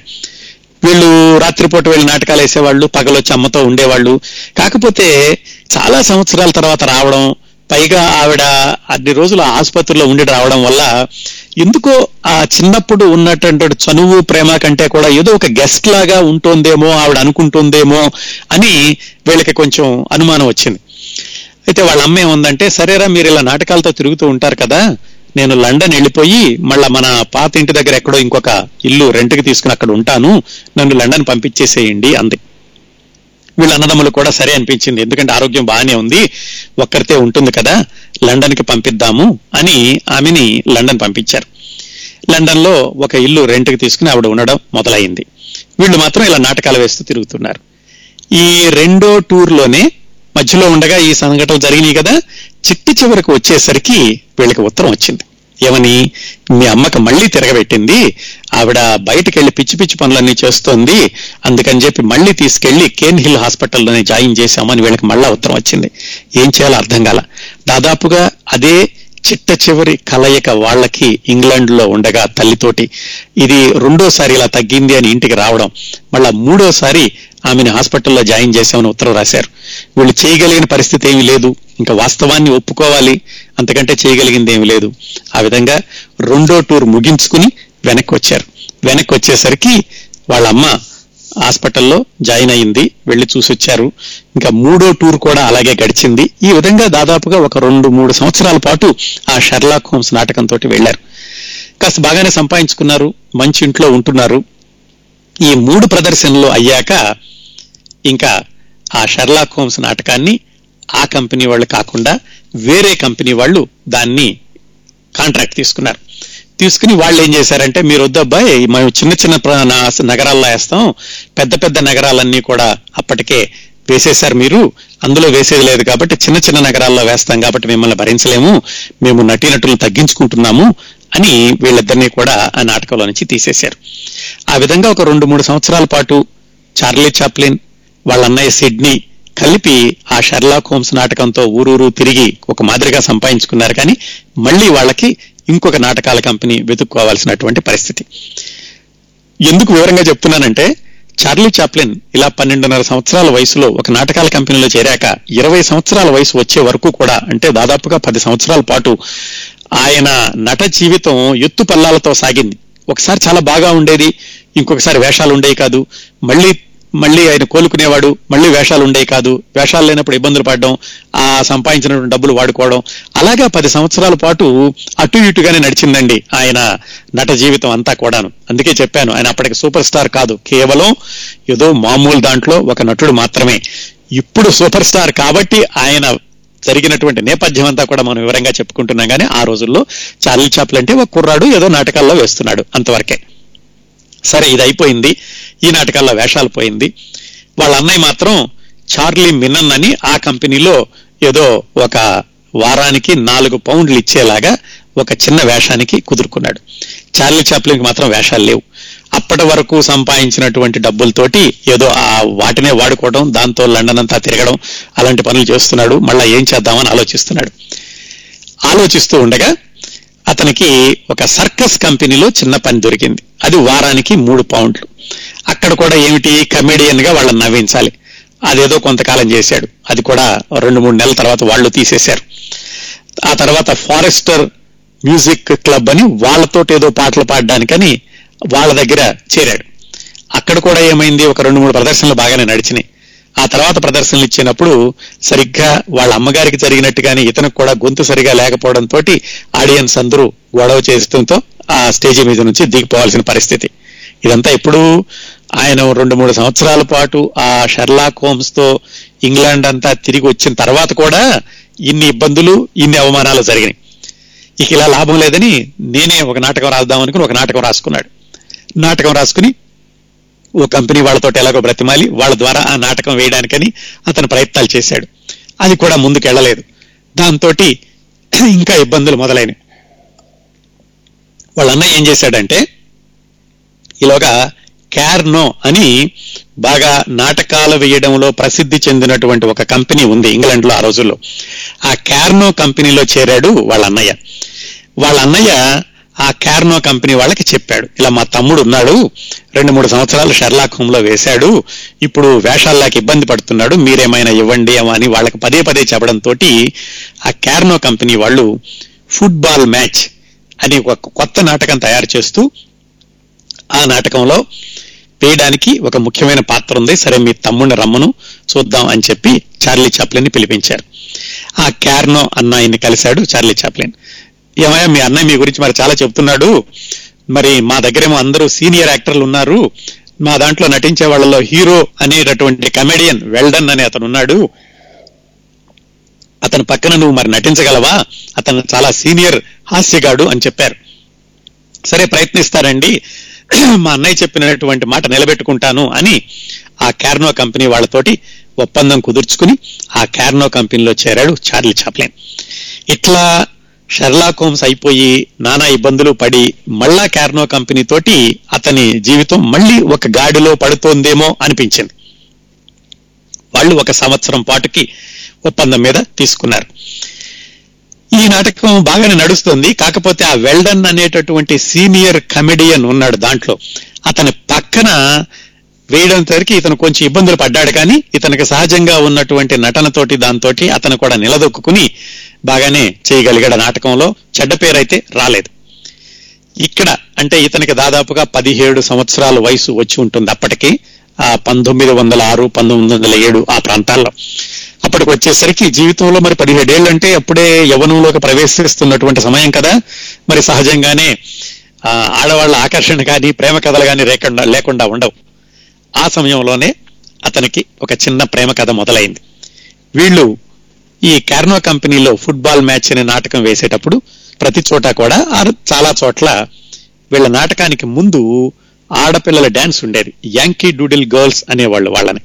Speaker 1: వీళ్ళు రాత్రిపూట వెళ్ళి నాటకాలు వేసేవాళ్ళు పగలొచ్చి అమ్మతో ఉండేవాళ్ళు. కాకపోతే చాలా సంవత్సరాల తర్వాత రావడం పైగా ఆవిడ అన్ని రోజులు ఆసుపత్రిలో ఉండి రావడం వల్ల ఎందుకో ఆ చిన్నప్పుడు ఉన్నటువంటి చనువు ప్రేమ కంటే కూడా ఏదో ఒక గెస్ట్ లాగా ఉంటుందేమో ఆవిడ అనుకుంటుందేమో అని వీళ్ళకి కొంచెం అనుమానం వచ్చింది. అయితే వాళ్ళ అమ్మ ఏముందంటే సరేరా మీరు ఇలా నాటకాలతో తిరుగుతూ ఉంటారు కదా నేను లండన్ వెళ్ళిపోయి మళ్ళా మన పాత ఇంటి దగ్గర ఎక్కడో ఇంకొక ఇల్లు రెంట్కి తీసుకుని అక్కడ ఉంటాను. నన్ను లండన్ పంపించేసేయండి అంది. వీళ్ళ అన్నదమ్ములు కూడా సరే అనిపించింది. ఎందుకంటే ఆరోగ్యం బాగానే ఉంది. ఒక్కరితే ఉంటుంది కదా. లండన్కి పంపిద్దాము అని ఆమెని లండన్ పంపించారు. లండన్లో ఒక ఇల్లు రెంట్కి తీసుకుని ఆవిడ ఉండడం మొదలైంది. వీళ్ళు మాత్రం ఇలా నాటకాలు వేస్తూ తిరుగుతున్నారు. ఈ రెండో టూర్లోనే మధ్యలో ఉండగా ఈ సంఘటనలు జరిగినాయి కదా చిట్టి చివరికి వచ్చేసరికి వీళ్ళకి ఉత్తరం వచ్చింది. ఏమని? మీ అమ్మకి మళ్ళీ తిరగబెట్టింది ఆవిడ బయటకు వెళ్ళి పిచ్చి పిచ్చి పనులన్నీ చేస్తోంది అందుకని చెప్పి మళ్ళీ తీసుకెళ్ళి కేన్ హిల్ హాస్పిటల్లోనే జాయిన్ చేశామని వీళ్ళకి మళ్ళా ఉత్తరం వచ్చింది. ఏం చేయాలో అర్థం కాల. దాదాపుగా అదే చిట్ట చివరి కలయిక వాళ్ళకి ఇంగ్లాండ్లో ఉండగా తల్లితోటి. ఇది రెండోసారి ఇలా తగ్గింది అని ఇంటికి రావడం మళ్ళా మూడోసారి ఆమెను హాస్పిటల్లో జాయిన్ చేశామని ఉత్తరం రాశారు. వీళ్ళు చేయగలిగిన పరిస్థితి ఏమీ లేదు. ఇంకా వాస్తవాన్ని ఒప్పుకోవాలి. అంతకంటే చేయగలిగింది ఏమి లేదు. ఆ విధంగా రెండో టూర్ ముగించుకుని వెనక్కి వచ్చారు వెనక్కి వచ్చేసరికి వాళ్ళ అమ్మ హాస్పిటల్లో జాయిన్ అయింది. వెళ్ళి చూసి వచ్చారు ఇంకా మూడో టూర్ కూడా అలాగే గడిచింది. ఈ విధంగా దాదాపుగా ఒక రెండు మూడు సంవత్సరాల పాటు ఆ షర్లాక్ హోమ్స్ నాటకంతో వెళ్ళారు. కాస్త బాగానే సంపాదించుకున్నారు. మంచి ఇంట్లో ఉంటున్నారు. ఈ మూడు ప్రదర్శనలు అయ్యాక ఇంకా ఆ షర్లాక్ హోమ్స్ నాటకాన్ని ఆ కంపెనీ వాళ్ళు కాకుండా వేరే కంపెనీ వాళ్ళు దాన్ని కాంట్రాక్ట్ తీసుకున్నారు. తీసుకుని వాళ్ళు ఏం చేశారంటే మీరు వద్దబ్బాయి మేము చిన్న చిన్న నా- నగరాల్లో వేస్తాం. పెద్ద పెద్ద నగరాలన్నీ కూడా అప్పటికే వేసేశారు మీరు. అందులో వేసేది లేదు కాబట్టి చిన్న చిన్న నగరాల్లో వేస్తాం కాబట్టి మిమ్మల్ని భరించలేము. మేము నటీనటులు తగ్గించుకుంటున్నాము అని వీళ్ళిద్దరినీ కూడా ఆ నాటకంలో నుంచి తీసేశారు. ఆ విధంగా ఒక రెండు మూడు సంవత్సరాల పాటు చార్లీ చాప్లిన్ వాళ్ళ అన్నయ్య సిడ్నీ కలిపి ఆ షర్లాక్ హోమ్స్ నాటకంతో ఊరూరు తిరిగి ఒక మాదిరిగా సంపాదించుకున్నారు. కానీ మళ్ళీ వాళ్ళకి ఇంకొక నాటకాల కంపెనీ వెతుక్కోవాల్సినటువంటి పరిస్థితి. ఎందుకు వివరంగా చెప్తున్నానంటే చార్లీ చాప్లిన్ ఇలా పన్నెండున్నర సంవత్సరాల వయసులో ఒక నాటకాల కంపెనీలో చేరాక ఇరవై సంవత్సరాల వయసు వచ్చే వరకు కూడా అంటే దాదాపుగా పది సంవత్సరాల పాటు ఆయన నట జీవితం ఎత్తు పల్లాలతో సాగింది. ఒకసారి చాలా బాగా ఉండేది ఇంకొకసారి వేషాలు ఉండేవి కాదు. మళ్ళీ మళ్ళీ ఆయన కోలుకునేవాడు మళ్ళీ వేషాలు ఉండేవి కాదు. వేషాలు లేనప్పుడు ఇబ్బందులు పడడం ఆ సంపాదించినటువంటి డబ్బులు వాడుకోవడం. అలాగా పది సంవత్సరాల పాటు అటు ఇటుగానే నడిచిందండి ఆయన నట జీవితం అంతా కూడాను. అందుకే చెప్పాను ఆయన అప్పటికి సూపర్ స్టార్ కాదు. కేవలం ఏదో మామూలు దాంట్లో ఒక నటుడు మాత్రమే. ఇప్పుడు సూపర్ స్టార్ కాబట్టి ఆయన జరిగినటువంటి నేపథ్యం అంతా కూడా మనం వివరంగా చెప్పుకుంటున్నాం. కానీ ఆ రోజుల్లో చార్లీ చాప్లు అంటే ఒక కుర్రాడు ఏదో నాటకాల్లో వేస్తున్నాడు అంతవరకే. సరే ఇది అయిపోయింది. ఈ నాటకాల్లో వేషాలు పోయింది. వాళ్ళ అన్నయ్య మాత్రం చార్లీ మినన్ అని ఆ కంపెనీలో ఏదో ఒక వారానికి నాలుగు పౌండ్లు ఇచ్చేలాగా ఒక చిన్న వేషానికి కుదురుకున్నాడు. చార్లీ చాప్లిన్కి మాత్రం వేషాలు లేవు. అప్పటి వరకు సంపాదించినటువంటి డబ్బులతోటి ఏదో ఆ వాటినే వాడుకోవడం దాంతో లండన్ అంతా తిరగడం అలాంటి పనులు చేస్తున్నాడు. మళ్ళీ ఏం చేద్దామని ఆలోచిస్తున్నాడు. ఆలోచిస్తూ ఉండగా అతనికి ఒక సర్కస్ కంపెనీలో చిన్న పని దొరికింది. అది వారానికి మూడు పౌండ్లు. అక్కడ కూడా ఏమిటి? కమెడియన్గా వాళ్ళని నవ్వించాలి. అదేదో కొంతకాలం చేశాడు. అది కూడా రెండు మూడు నెలల తర్వాత వాళ్ళు తీసేశారు. ఆ తర్వాత ఫారెస్టర్ మ్యూజిక్ క్లబ్ అని వాళ్ళతో ఏదో పాటలు పాడడానికని వాళ్ళ దగ్గర చేరాడు. అక్కడ కూడా ఏమైంది? ఒక రెండు మూడు ప్రదర్శనలు బాగానే నడిచినాయి. ఆ తర్వాత ప్రదర్శనలు ఇచ్చినప్పుడు సరిగ్గా వాళ్ళ అమ్మగారికి జరిగినట్టుగానే ఇతనికి కూడా గొంతు సరిగా లేకపోవడంతో ఆడియన్స్ అందరూ గొడవ చేస్తుంతో ఆ స్టేజ్ మీద నుంచి దిగిపోవాల్సిన పరిస్థితి. ఇదంతా ఇప్పుడు ఆయన రెండు మూడు సంవత్సరాల పాటు ఆ షెర్లాక్ హోమ్స్తో ఇంగ్లాండ్ అంతా తిరిగి వచ్చిన తర్వాత కూడా ఇన్ని ఇబ్బందులు ఇన్ని అవమానాలు జరిగినాయి. ఇక ఇలా లాభం లేదని నేనే ఒక నాటకం రాద్దాం అనుకుని ఒక నాటకం రాసుకున్నాడు. నాటకం రాసుకుని ఓ కంపెనీ వాళ్ళతో ఎలాగో బ్రతిమాలి వాళ్ళ ద్వారా ఆ నాటకం వేయడానికని అతను ప్రయత్నాలు చేశాడు. అది కూడా ముందుకు వెళ్ళలేదు దాంతో ఇంకా ఇబ్బందులు మొదలైనవి. వాళ్ళ అన్నయ్య ఏం చేశాడంటే ఈలోగా క్యార్నో అని బాగా నాటకాలు వేయడంలో ప్రసిద్ధి చెందినటువంటి ఒక కంపెనీ ఉంది ఇంగ్లాండ్లో ఆ రోజుల్లో. ఆ క్యార్నో కంపెనీలో చేరాడు వాళ్ళ అన్నయ్య. వాళ్ళ అన్నయ్య ఆ క్యార్నో కంపెనీ వాళ్ళకి చెప్పాడు. ఇలా మా తమ్ముడు ఉన్నాడు రెండు మూడు సంవత్సరాలు షెర్లాక్ హోమ్లో వేశాడు ఇప్పుడు వేషాల్లాకి ఇబ్బంది పడుతున్నాడు మీరేమైనా ఇవ్వండి ఏమో అని వాళ్ళకి పదే పదే చెప్పడంతో ఆ క్యార్నో కంపెనీ వాళ్ళు ఫుట్బాల్ మ్యాచ్ అని ఒక కొత్త నాటకం తయారు చేస్తూ ఆ నాటకంలో వేయడానికి ఒక ముఖ్యమైన పాత్ర ఉంది. సరే మీ తమ్ముడిని రమ్మను చూద్దాం అని చెప్పి చార్లీ చాప్లిన్ పిలిపించారు. ఆ క్యార్నో అన్నయ్యని కలిశాడు చార్లీ చాప్లిన్. ఏమయ్యా మీ అన్నయ్య మీ గురించి మరి చాలా చెప్తున్నాడు. మరి మా దగ్గరేమో అందరూ సీనియర్ యాక్టర్లు ఉన్నారు. మా దాంట్లో నటించే వాళ్ళలో హీరో అనేటటువంటి కమెడియన్ వెల్డన్ అనే అతను ఉన్నాడు. అతని పక్కన నువ్వు మరి నటించగలవా? అతను చాలా సీనియర్ హాస్యగాడు అని చెప్పారు. సరే ప్రయత్నిస్తారండి. మా అన్నయ్య చెప్పినటువంటి మాట నిలబెట్టుకుంటాను అని ఆ క్యార్నో కంపెనీ వాళ్ళతోటి ఒప్పందం కుదుర్చుకుని ఆ క్యార్నో కంపెనీలో చేరాడు చార్లీ చాప్లెన్. ఇట్లా షెర్లాక్ హోమ్స్ అయిపోయి నానా ఇబ్బందులు పడి మళ్ళా క్యార్నో కంపెనీ తోటి అతని జీవితం మళ్ళీ ఒక గాడిలో పడుతోందేమో అనిపించింది. వాళ్ళు ఒక సంవత్సరం పాటుకి ఒప్పందం మీద తీసుకున్నారు. ఈ నాటకం బాగానే నడుస్తుంది. కాకపోతే ఆ వెల్డన్ అనేటటువంటి సీనియర్ కమెడియన్ ఉన్నాడు దాంట్లో. అతని పక్కన వేయడం సరికి ఇతను కొంచెం ఇబ్బందులు పడ్డాడు కానీ ఇతనికి సహజంగా ఉన్నటువంటి నటనతోటి దాంతో అతను కూడా నిలదొక్కుని బాగానే చేయగలిగాడు నాటకంలో. చెడ్డ పేరైతే రాలేదు. ఇక్కడ అంటే ఇతనికి దాదాపుగా పదిహేడు సంవత్సరాల వయసు వచ్చి ఉంటుంది అప్పటికి. ఆ పంతొమ్మిది వందల ఆరు పంతొమ్మిది వందల ఏడు ఆ ప్రాంతాల్లో. అప్పటికి వచ్చేసరికి జీవితంలో మరి పదిహేడేళ్ళు అంటే అప్పుడే యవనంలోకి ప్రవేశిస్తున్నటువంటి సమయం కదా. మరి సహజంగానే ఆడవాళ్ళ ఆకర్షణ కానీ ప్రేమ కథలు కానీ లేకుండా లేకుండా ఉండవు. ఆ సమయంలోనే అతనికి ఒక చిన్న ప్రేమ కథ మొదలైంది. వీళ్ళు ఈ కార్నో కంపెనీలో ఫుట్బాల్ మ్యాచ్ అనే నాటకం వేసేటప్పుడు ప్రతి చోట కూడా చాలా చోట్ల వీళ్ళ నాటకానికి ముందు ఆడపిల్లల డాన్స్ ఉండేది. యాంకీ డూడిల్ గర్ల్స్ అనేవాళ్ళు వాళ్ళని.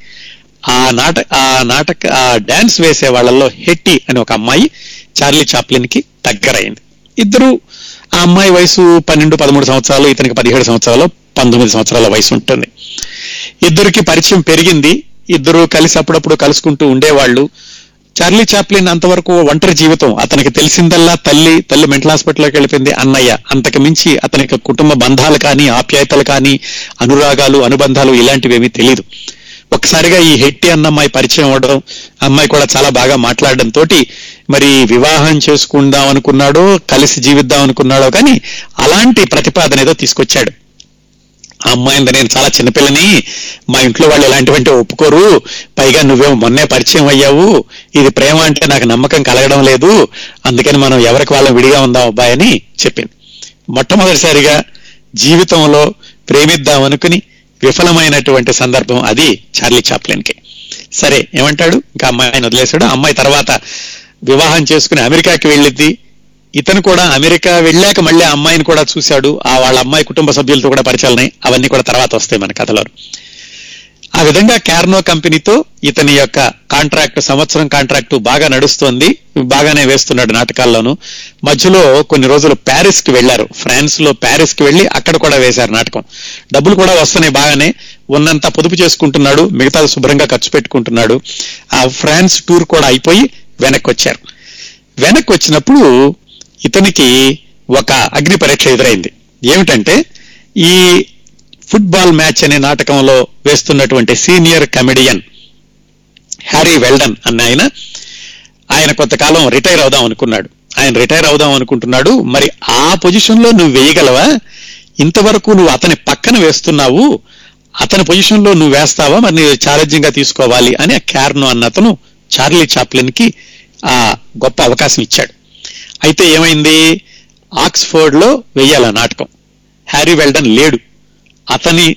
Speaker 1: ఆ నాట ఆ నాటక ఆ డాన్స్ వేసే వాళ్ళల్లో హెట్టి అనే ఒక అమ్మాయి చార్లీ చాప్లిన్కి దగ్గరైంది. ఇద్దరు ఆ అమ్మాయి వయసు పన్నెండు పదమూడు సంవత్సరాలు ఇతనికి పదిహేడు సంవత్సరాలు పంతొమ్మిది సంవత్సరాల వయసు ఉంటుంది. ఇద్దరికి పరిచయం పెరిగింది. ఇద్దరు కలిసి అప్పుడప్పుడు కలుసుకుంటూ ఉండేవాళ్ళు. చార్లీ చాప్లిన్ అంతవరకు ఒంటరి జీవితం. అతనికి తెలిసిందల్లా తల్లి తల్లి మెంటల్ హాస్పిటల్లోకి వెళ్ళిపోయింది. అన్నయ్య అంతకు మించి అతనికి కుటుంబ బంధాలు కానీ ఆప్యాయతలు కానీ అనురాగాలు అనుబంధాలు ఇలాంటివి ఏమీ తెలియదు ఒక్కసారిగా ఈ హెట్టి అన్న అమ్మాయి పరిచయం అవ్వడం అమ్మాయి కూడా చాలా బాగా మాట్లాడడం తోటి మరి వివాహం చేసుకుందాం అనుకున్నాడో కలిసి జీవిద్దాం అనుకున్నాడో కానీ అలాంటి ప్రతిపాదన ఏదో తీసుకొచ్చాడు. ఆ అమ్మాయింది నేను చాలా చిన్నపిల్లని మా ఇంట్లో వాళ్ళు ఎలాంటివంటే ఒప్పుకోరు పైగా నువ్వేమో మొన్నే పరిచయం అయ్యావు ఇది ప్రేమ అంటే నాకు నమ్మకం కలగడం లేదు అందుకని మనం ఎవరికి వాళ్ళం విడిగా ఉందాం అబ్బాయి అని చెప్పింది. మొట్టమొదటిసారిగా జీవితంలో ప్రేమిద్దాం అనుకుని విఫలమైనటువంటి సందర్భం అది చార్లీ చాప్లిన్కి సరే ఏమంటాడు? ఇంకా అమ్మాయిని వదిలేశాడు. అమ్మాయి తర్వాత వివాహం చేసుకుని అమెరికాకి వెళ్ళిద్ది. ఇతను కూడా అమెరికా వెళ్ళాక మళ్ళీ అమ్మాయిని కూడా చూశాడు. ఆ వాళ్ళ అమ్మాయి కుటుంబ సభ్యులతో కూడా పరిచయాలున్నాయి అవన్నీ కూడా తర్వాత వస్తాయి మన కథలో ఆ విధంగా క్యార్నో కంపెనీతో ఇతని యొక్క కాంట్రాక్ట్ సంవత్సరం కాంట్రాక్ట్ బాగా నడుస్తోంది. బాగానే వేస్తున్నాడు నాటకాల్లోనూ. మధ్యలో కొన్ని రోజులు ప్యారిస్కి వెళ్ళారు ఫ్రాన్స్లో ప్యారిస్కి వెళ్ళి అక్కడ కూడా వేశారు నాటకం. డబ్బులు కూడా వస్తున్నాయి బాగానే. ఉన్నంత పొదుపు చేసుకుంటున్నాడు. మిగతా శుభ్రంగా ఖర్చు పెట్టుకుంటున్నాడు. ఆ ఫ్రాన్స్ టూర్ కూడా అయిపోయి వెనక్కి వచ్చారు వెనక్కి వచ్చినప్పుడు ఇతనికి ఒక అగ్ని పరీక్ష ఎదురైంది. ఏమిటంటే ఈ ఫుట్బాల్ మ్యాచ్ అనే నాటకంలో వేస్తున్నటువంటి సీనియర్ కమెడియన్ హ్యారీ వెల్డన్ అన్న ఆయన ఆయన కొంతకాలం రిటైర్ అవుదాం అనుకున్నాడు. ఆయన రిటైర్ అవుదాం అనుకుంటున్నాడు. మరి ఆ పొజిషన్లో నువ్వు వేయగలవా? ఇంతవరకు నువ్వు అతని పక్కన వేస్తున్నావు. అతని పొజిషన్లో నువ్వు వేస్తావా? మరి నువ్వు ఛాలెంజింగ్గా తీసుకోవాలి అని ఆ క్యార్నో అన్న అతను చార్లీ చాప్లిన్కి ఆ గొప్ప అవకాశం ఇచ్చాడు. అయితే ఏమైంది? ఆక్స్ఫోర్డ్లో వెయ్యాల నాటకం. హ్యారీ వెల్డన్ లేడు. అతని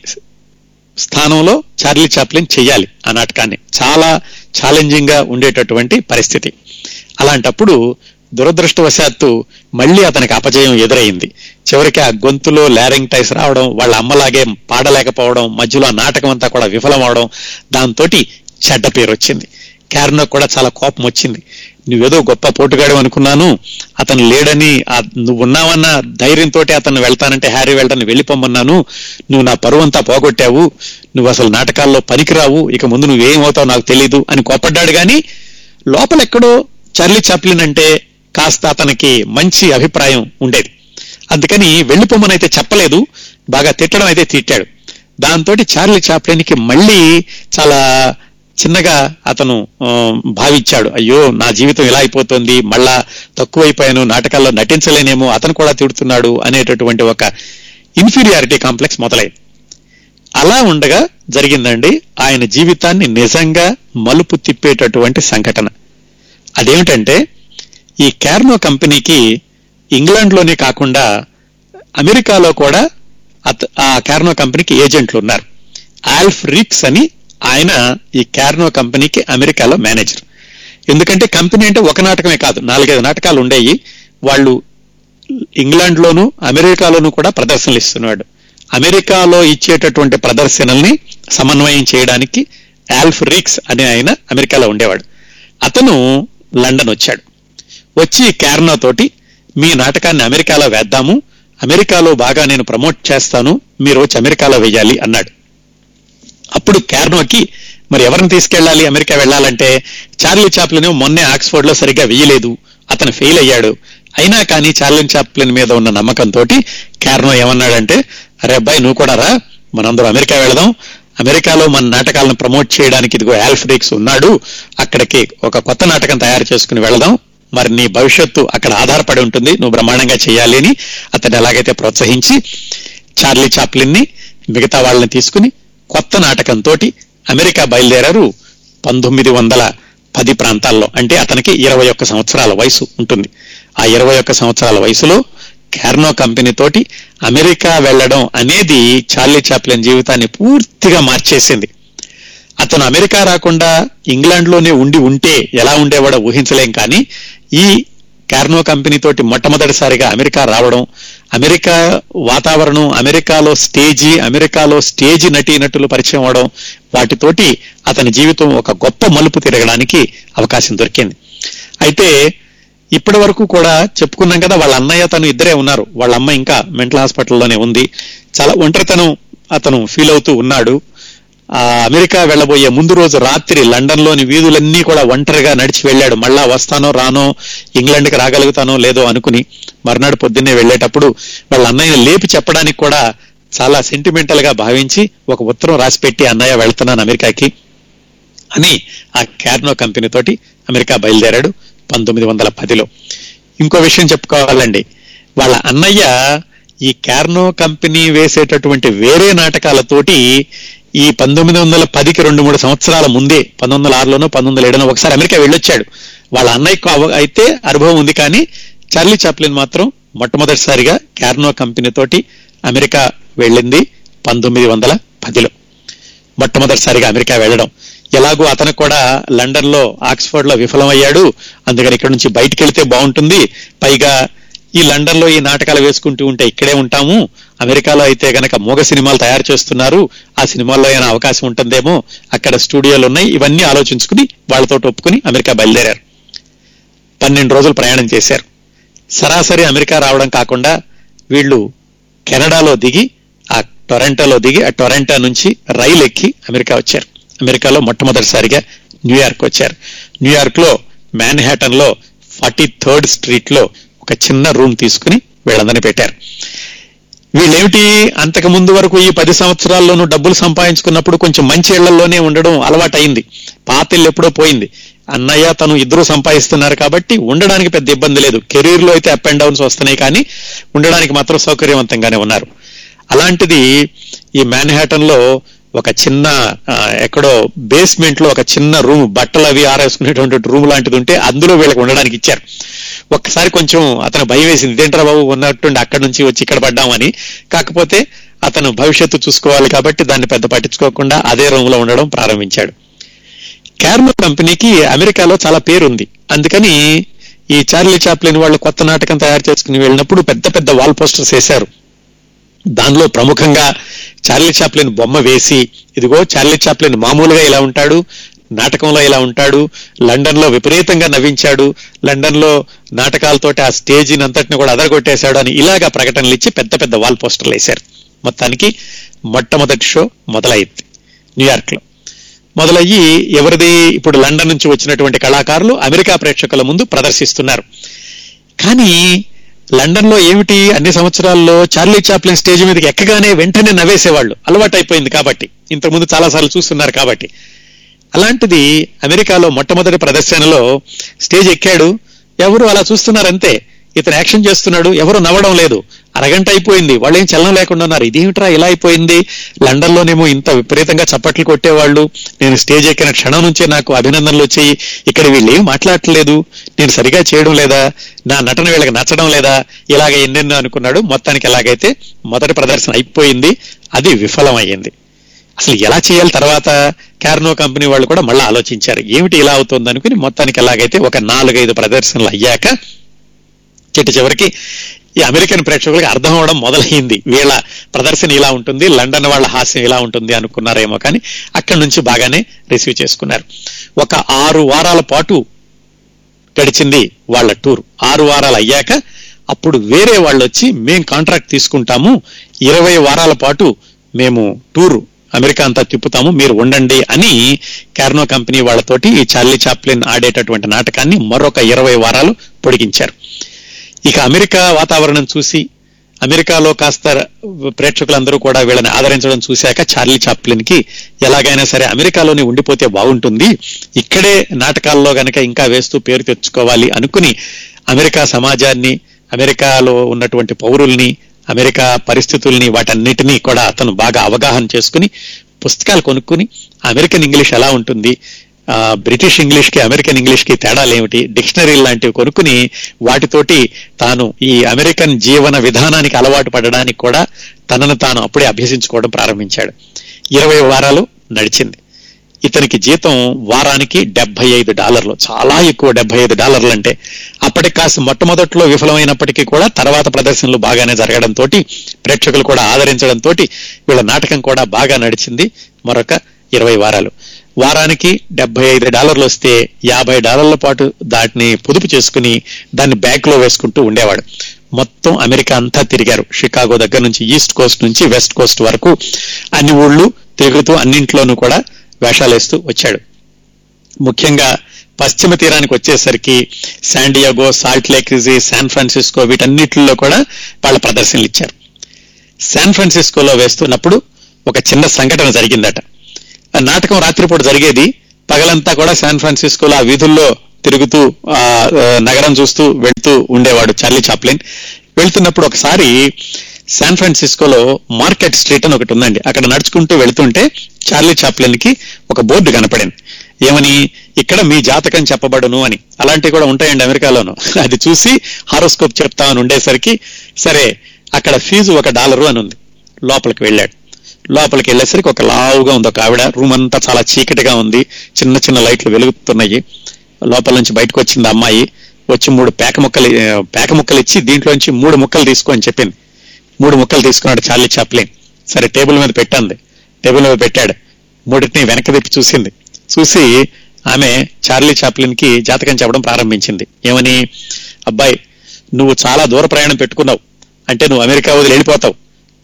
Speaker 1: స్థానంలో చార్లీ చాప్లిన్ చేయాలి ఆ నాటకాన్ని. చాలా ఛాలెంజింగ్గా ఉండేటటువంటి పరిస్థితి. అలాంటప్పుడు దురదృష్టవశాత్తు మళ్ళీ అతనికి అపజయం ఎదురైంది. చివరికి ఆ గొంతులో లారింగ్ రావడం వాళ్ళ అమ్మలాగే పాడలేకపోవడం మధ్యలో నాటకం అంతా కూడా విఫలం అవడం దాంతో చెడ్డ పేరు వచ్చింది క్యారనో కూడా చాలా కోపం వచ్చింది. నువ్వేదో గొప్ప పోటుగాడు అనుకున్నాను. అతను లేడని నువ్వు ఉన్నావన్న ధైర్యంతో అతను వెళ్తానంటే హ్యారీ వెళ్ళటాన్ని వెళ్ళిపోమన్నాను. నువ్వు నా పరువంతా పోగొట్టావు. నువ్వు అసలు నాటకాల్లో పనికిరావు. ఇక ముందు నువ్వేమవుతావు నాకు తెలీదు అని కోపడ్డాడు. కానీ లోపల ఎక్కడో చార్లీ చాప్లిన్ అంటే కాస్త అతనికి మంచి అభిప్రాయం ఉండేది. అందుకని వెళ్ళిపోమనైతే చెప్పలేదు. బాగా తిట్టడం అయితే తిట్టాడు. దాంతో చార్లీ చాప్లిన్కి మళ్ళీ చాలా చిన్నగా అతను భావించాడు. అయ్యో నా జీవితం ఇలా అయిపోతుంది మళ్ళా తక్కువైపోయాను నాటకాల్లో నటించలేనేమో అతను కూడా తిడుతున్నాడు అనేటటువంటి ఒక ఇన్ఫీరియారిటీ కాంప్లెక్స్ మొదలైంది. అలా ఉండగా జరిగిందండి ఆయన జీవితాన్ని నిజంగా మలుపు తిప్పేటటువంటి సంఘటన. అదేమిటంటే ఈ క్యార్నో కంపెనీకి ఇంగ్లాండ్లోనే కాకుండా అమెరికాలో కూడా అత- ఆ క్యార్నో కంపెనీకి ఏజెంట్లు ఉన్నారు ఆల్ఫ్ రిక్స్ అని ఆయన ఈ క్యార్నో కంపెనీకి అమెరికాలో మేనేజర్. ఎందుకంటే కంపెనీ అంటే ఒక నాటకమే కాదు నాలుగైదు నాటకాలు ఉండేవి వాళ్ళు ఇంగ్లాండ్ లోను అమెరికాలోను కూడా ప్రదర్శనలు ఇస్తున్నాడు అమెరికాలో ఇచ్చేటటువంటి ప్రదర్శనల్ని సమన్వయం చేయడానికి ఆల్ఫ్ రిక్స్ అనే ఆయన అమెరికాలో ఉండేవాడు. అతను లండన్ వచ్చాడు. వచ్చి క్యార్నో తోటి మీ నాటకాన్ని అమెరికాలో వేద్దాము. అమెరికాలో బాగా నేను ప్రమోట్ చేస్తాను. మీరు వచ్చి అమెరికాలో వేయాలి అన్నాడు. అప్పుడు క్యార్నోకి మరి ఎవరిని తీసుకెళ్ళాలి? అమెరికా వెళ్ళాలంటే చార్లీ చాప్లిన్ మొన్నే ఆక్స్ఫోర్డ్లో సరిగ్గా వేయలేదు. అతను ఫెయిల్ అయ్యాడు. అయినా కానీ చార్లీ చాప్లిన్ మీద ఉన్న నమ్మకంతో క్యార్నో ఏమన్నాడంటే అరే అబ్బాయి నువ్వు కూడా రా. మనందరం అమెరికా వెళదాం. అమెరికాలో మన నాటకాలను ప్రమోట్ చేయడానికి ఇదిగో ఆల్ఫ్రిక్స్ ఉన్నాడు. అక్కడికి ఒక కొత్త నాటకం తయారు చేసుకుని వెళదాం. మరి నీ భవిష్యత్తు అక్కడ ఆధారపడి ఉంటుంది. నువ్వు బ్రహ్మాండంగా చేయాలి అని అతన్ని ఎలాగైతే ప్రోత్సహించి చార్లీ చాప్లిన్ని మిగతా వాళ్ళని తీసుకుని కొత్త నాటకంతో అమెరికా బయలుదేరారు పంతొమ్మిది వందల పది ప్రాంతాల్లో. అంటే అతనికి ఇరవై ఒక్క సంవత్సరాల వయసు ఉంటుంది. ఆ ఇరవై ఒక్క సంవత్సరాల వయసులో క్యార్నో కంపెనీ తోటి అమెరికా వెళ్ళడం అనేది చార్లీ చాప్లిన్ జీవితాన్ని పూర్తిగా మార్చేసింది. అతను అమెరికా రాకుండా ఇంగ్లాండ్లోనే ఉండి ఉంటే ఎలా ఉండేవాడో ఊహించలేం కానీ ఈ కార్నో కంపెనీ తోటి మొట్టమొదటిసారిగా అమెరికా రావడం అమెరికా వాతావరణం అమెరికాలో స్టేజీ అమెరికాలో స్టేజీ నటీనటులు పరిచయం అవడం వాటితోటి అతని జీవితం ఒక గొప్ప మలుపు తిరగడానికి అవకాశం దొరికింది. అయితే ఇప్పటి వరకు కూడా చెప్పుకున్నాం కదా వాళ్ళ అన్నయ్య తను ఇద్దరే ఉన్నారు. వాళ్ళ అమ్మ ఇంకా మెంటల్ హాస్పిటల్లోనే ఉంది. చాలా ఒంటరితనం అతను ఫీల్ అవుతూ ఉన్నాడు. ఆ అమెరికా వెళ్ళబోయే ముందు రోజు రాత్రి లండన్లోని వీధులన్నీ కూడా ఒంటరిగా నడిచి వెళ్ళాడు. మళ్ళా వస్తానో రానో ఇంగ్లాండ్కి రాగలుగుతానో లేదో అనుకుని మర్నాడు పొద్దున్నే వెళ్ళేటప్పుడు వాళ్ళ అన్నయ్యని లేపి చెప్పడానికి కూడా చాలా సెంటిమెంటల్గా భావించి ఒక ఉత్తరం రాసి పెట్టి అన్నయ్య వెళ్తున్నాను అమెరికాకి అని ఆ క్యార్నో కంపెనీ తోటి అమెరికా బయలుదేరాడు పంతొమ్మిది వందల పదిలో. ఇంకో విషయం చెప్పుకోవాలండి. వాళ్ళ అన్నయ్య ఈ క్యార్నో కంపెనీ వేసేటటువంటి వేరే నాటకాలతోటి ఈ పంతొమ్మిది వందల పదికి రెండు మూడు సంవత్సరాల ముందే పంతొమ్మిది వందల ఆరులోనో పంతొమ్మిది వందల ఏడులో ఒకసారి అమెరికా వెళ్ళొచ్చాడు. వాళ్ళ అన్నయ్యకు అయితే అనుభవం ఉంది కానీ చార్లీ చాప్లిన్ మాత్రం మొట్టమొదటిసారిగా క్యార్నో కంపెనీ తోటి అమెరికా వెళ్ళింది పంతొమ్మిది వందల పదిలో. మొట్టమొదటిసారిగా అమెరికా వెళ్ళడం. ఎలాగో అతను కూడా లండన్లో ఆక్స్ఫర్డ్లో విఫలమయ్యాడు. అందుకని ఇక్కడ నుంచి బయటికి వెళితే బాగుంటుంది. పైగా ఈ లండన్లో ఈ నాటకాలు వేసుకుంటూ ఉంటే ఇక్కడే ఉంటాము. అమెరికాలో అయితే గనక మూగ సినిమాలు తయారు చేస్తున్నారు. ఆ సినిమాల్లో అయినా అవకాశం ఉంటుందేమో అక్కడ స్టూడియోలు ఉన్నాయి. ఇవన్నీ ఆలోచించుకుని వాళ్ళతో ఒప్పుకుని అమెరికా బయలుదేరారు. పన్నెండు రోజులు ప్రయాణం చేశారు. సరాసరి అమెరికా రావడం కాకుండా వీళ్ళు కెనడాలో దిగి ఆ టొరంటోలో దిగి ఆ టొరంటో నుంచి రైలు ఎక్కి అమెరికా వచ్చారు. అమెరికాలో మొట్టమొదటిసారిగా న్యూయార్క్ వచ్చారు. న్యూయార్క్లో మ్యాన్హాటన్లో ఫార్టీ థర్డ్ స్ట్రీట్లో ఒక చిన్న రూమ్ తీసుకుని వీళ్ళందరినీ పెట్టారు. వీళ్ళేమిటి అంతకు ముందు వరకు ఈ పది సంవత్సరాల్లోనూ డబ్బులు సంపాదించుకున్నప్పుడు కొంచెం మంచి ఇళ్ళలోనే ఉండడం అలవాటైంది పాత ఇల్లు ఎప్పుడో పోయింది. అన్నయ్య తను ఇద్దరు సంపాదిస్తున్నారు కాబట్టి ఉండడానికి పెద్ద ఇబ్బంది లేదు. కెరీర్లో అయితే అప్ అండ్ డౌన్స్ వస్తున్నాయి కానీ ఉండడానికి మాత్రం సౌకర్యవంతంగానే ఉన్నారు. అలాంటిది ఈ మ్యాన్హాటన్లో ఒక చిన్న ఎక్కడో బేస్మెంట్లో ఒక చిన్న రూమ్ బట్టలు అవి ఆరేసుకునేటువంటి రూమ్ లాంటిది ఉంటే అందులో వీళ్ళకి ఉండడానికి ఇచ్చారు. ఒక్కసారి కొంచెం అతను భయం వేసింది. ఇదేంట్రా బాబు ఉన్నట్టుండి అక్కడి నుంచి వచ్చి ఇక్కడ పడ్డామని కాకపోతే అతను భవిష్యత్తు చూసుకోవాలి కాబట్టి దాన్ని పెద్ద పట్టించుకోకుండా అదే రూమ్లో ఉండడం ప్రారంభించాడు. క్యార్మో కంపెనీకి అమెరికాలో చాలా పేరుంది. అందుకని ఈ చార్లీ చాప్లిన్ వాళ్ళు కొత్త నాటకం తయారు చేసుకుని వెళ్ళినప్పుడు పెద్ద పెద్ద వాల్ పోస్టర్స్ వేశారు. దానిలో ప్రముఖంగా చార్లీ చాప్లిన్ బొమ్మ వేసి ఇదిగో చార్లీ చాప్లిన్ మామూలుగా ఇలా ఉంటాడు నాటకంలో ఇలా ఉంటాడు లండన్లో విపరీతంగా నవ్వించాడు లండన్లో నాటకాలతోటి ఆ స్టేజీని అంతటిని కూడా అదరగొట్టేశాడు అని ఇలాగా ప్రకటనలు ఇచ్చి పెద్ద పెద్ద వాల్ పోస్టర్లు వేశారు. మొత్తానికి మొట్టమొదటి షో మొదలైంది. న్యూయార్క్లో మొదలయ్యి ఎవరిది ఇప్పుడు లండన్ నుంచి వచ్చినటువంటి కళాకారులు అమెరికా ప్రేక్షకుల ముందు ప్రదర్శిస్తున్నారు. కానీ లండన్లో ఏమిటి? అన్ని సంవత్సరాల్లో చార్లీ చాప్లిన్ స్టేజ్ మీదకి ఎక్కగానే వెంటనే నవ్వేసేవాళ్ళు. అలవాటు అయిపోయింది కాబట్టి. ఇంతకుముందు చాలా సార్లు చూస్తున్నారు కాబట్టి. అలాంటిది అమెరికాలో మొట్టమొదటి ప్రదర్శనలో స్టేజ్ ఎక్కాడు. ఎవరు అలా చూస్తున్నారంతే. ఇతను యాక్షన్ చేస్తున్నాడు. ఎవరు నవ్వడం లేదు. అరగంట అయిపోయింది. వాళ్ళు ఏం చలనం లేకుండా ఉన్నారు. ఇదేమిట్రా ఇలా అయిపోయింది? లండన్ లోనేమో ఇంత విపరీతంగా చప్పట్లు కొట్టేవాళ్ళు. నేను స్టేజ్ ఎక్కిన క్షణం నుంచే నాకు అభినందనలు వచ్చాయి. ఇక్కడ వీళ్ళు ఏం మాట్లాడట్లేదు. నేను సరిగా చేయడం లేదా? నా నటన వీళ్ళకి నచ్చడం లేదా? ఇలాగ ఎన్నెన్నో అనుకున్నాడు. మొత్తానికి ఎలాగైతే మొదటి ప్రదర్శన అయిపోయింది. అది విఫలమయ్యింది. అసలు ఎలా చేయాలి తర్వాత? క్యార్నో కంపెనీ వాళ్ళు కూడా మళ్ళీ ఆలోచించారు. ఏమిటి ఇలా అవుతుంది అనుకుని మొత్తానికి ఎలాగైతే ఒక నాలుగైదు ప్రదర్శనలు అయ్యాక చిట్ట చివరికి ఈ అమెరికన్ ప్రేక్షకులకు అర్థం అవడం మొదలైంది వీళ్ళ ప్రదర్శన ఇలా ఉంటుంది లండన్ వాళ్ళ హాస్యం ఇలా ఉంటుంది అనుకున్నారేమో కానీ అక్కడి నుంచి బాగానే రిసీవ్ చేసుకున్నారు. ఒక ఆరు వారాల పాటు గడిచింది వాళ్ళ టూర్. ఆరు వారాలు అయ్యాక అప్పుడు వేరే వాళ్ళు వచ్చి మేం కాంట్రాక్ట్ తీసుకుంటాము ఇరవై వారాల పాటు మేము టూర్ అమెరికా అంతా తిప్పుతాము మీరు ఉండండి అని క్యార్నో కంపెనీ వాళ్ళతోటి ఈ చార్లీ చాప్లిన్ ఆడేటటువంటి నాటకాన్ని మరొక ఇరవై వారాలు పొడిగించారు. ఇక అమెరికా వాతావరణం చూసి అమెరికాలో కాస్త ప్రేక్షకులందరూ కూడా వీళ్ళని ఆదరించడం చూశాక చార్లీ చాప్లిన్కి ఎలాగైనా సరే అమెరికాలోనే ఉండిపోతే బాగుంటుంది ఇక్కడే నాటకాల్లో గనక ఇంకా వేస్తూ పేరు తెచ్చుకోవాలి అనుకుని అమెరికా సమాజాన్ని అమెరికాలో ఉన్నటువంటి పౌరుల్ని అమెరికా పరిస్థితుల్ని వాటన్నిటినీ కూడా అతను బాగా అవగాహన చేసుకుని పుస్తకాలు కొనుక్కుని అమెరికన్ ఇంగ్లీష్ ఎలా ఉంటుంది బ్రిటిష్ ఇంగ్లీష్కి అమెరికన్ ఇంగ్లీష్కి తేడాలు డిక్షనరీ లాంటివి కొనుక్కుని వాటితోటి తాను ఈ అమెరికన్ జీవన విధానానికి అలవాటు పడడానికి కూడా తనను తాను అప్పుడే అభ్యసించుకోవడం ప్రారంభించాడు. ఇరవై వారాలు నడిచింది. ఇతనికి జీతం వారానికి డెబ్బై ఐదు డాలర్లు. చాలా ఎక్కువ డెబ్బై ఐదు డాలర్లు అంటే అప్పటికి కాస్త మొట్టమొదట్లో విఫలమైనప్పటికీ కూడా తర్వాత ప్రదర్శనలు బాగానే జరగడంతో ప్రేక్షకులు కూడా ఆదరించడంతో వీళ్ళ నాటకం కూడా బాగా నడిచింది. మరొక ఇరవై వారాలు. వారానికి డెబ్బై ఐదు డాలర్లు వస్తే యాభై డాలర్ల పాటు దాటిని పొదుపు చేసుకుని దాన్ని బ్యాగ్లో వేసుకుంటూ ఉండేవాడు. మొత్తం అమెరికా అంతా తిరిగారు. షికాగో దగ్గర నుంచి ఈస్ట్ కోస్ట్ నుంచి వెస్ట్ కోస్ట్ వరకు అన్ని ఊళ్ళు తిరుగుతూ అన్నింట్లోనూ కూడా వేషాలేస్తూ వచ్చాడు. ముఖ్యంగా పశ్చిమ తీరానికి వచ్చేసరికి San Diego Salt Lake San Francisco వీటన్నిటిలో కూడా వాళ్ళ ప్రదర్శనలు ఇచ్చారు. శాన్ ఫ్రాన్సిస్కోలో వేస్తున్నప్పుడు ఒక చిన్న సంఘటన జరిగిందట. నాటకం రాత్రిపూట జరిగేది. పగలంతా కూడా శాన్ ఫ్రాన్సిస్కోలో ఆ వీధుల్లో తిరుగుతూ ఆ నగరం చూస్తూ వెళ్తూ ఉండేవాడు చార్లీ చాప్లిన్. వెళ్తున్నప్పుడు ఒకసారి శాన్ ఫ్రాన్సిస్కోలో మార్కెట్ స్ట్రీట్ అని ఒకటి ఉందండి. అక్కడ నడుచుకుంటూ వెళ్తుంటే చార్లీ చాప్లిన్కి ఒక బోర్డు కనపడింది. ఏమని? ఇక్కడ మీ జాతకం చెప్పబడును అని. అలాంటివి కూడా ఉంటాయండి అమెరికాలోను. అది చూసి హారోస్కోప్ చెప్తామని ఉండేసరికి సరే అక్కడ ఫీజు ఒక డాలరు అని ఉంది. లోపలికి వెళ్ళాడు. లోపలికి వెళ్ళేసరికి ఒక లావుగా ఉంది. ఒక ఆవిడ రూమ్ అంతా చాలా చీకటిగా ఉంది. చిన్న చిన్న లైట్లు వెలుగుతున్నాయి. లోపల నుంచి బయటకు వచ్చింది అమ్మాయి. వచ్చి మూడు పేక ముక్కలు పేక ముక్కలు ఇచ్చి దీంట్లోంచి మూడు ముక్కలు తీసుకో అని చెప్పింది. మూడు ముక్కలు తీసుకున్నాడు చార్లీ చాప్లిన్. సరే టేబుల్ మీద పెట్టండి టేబుల్ మీద పెట్టాడు. మూడింటిని వెనక్కి తిప్పి చూసింది. చూసి ఆమె చార్లీ చాప్లిన్కి జాతకం చెప్పడం ప్రారంభించింది. ఏమని? అబ్బాయి నువ్వు చాలా దూర ప్రయాణం పెట్టుకున్నావు. అంటే నువ్వు అమెరికా వదిలి వెళ్ళిపోతావు.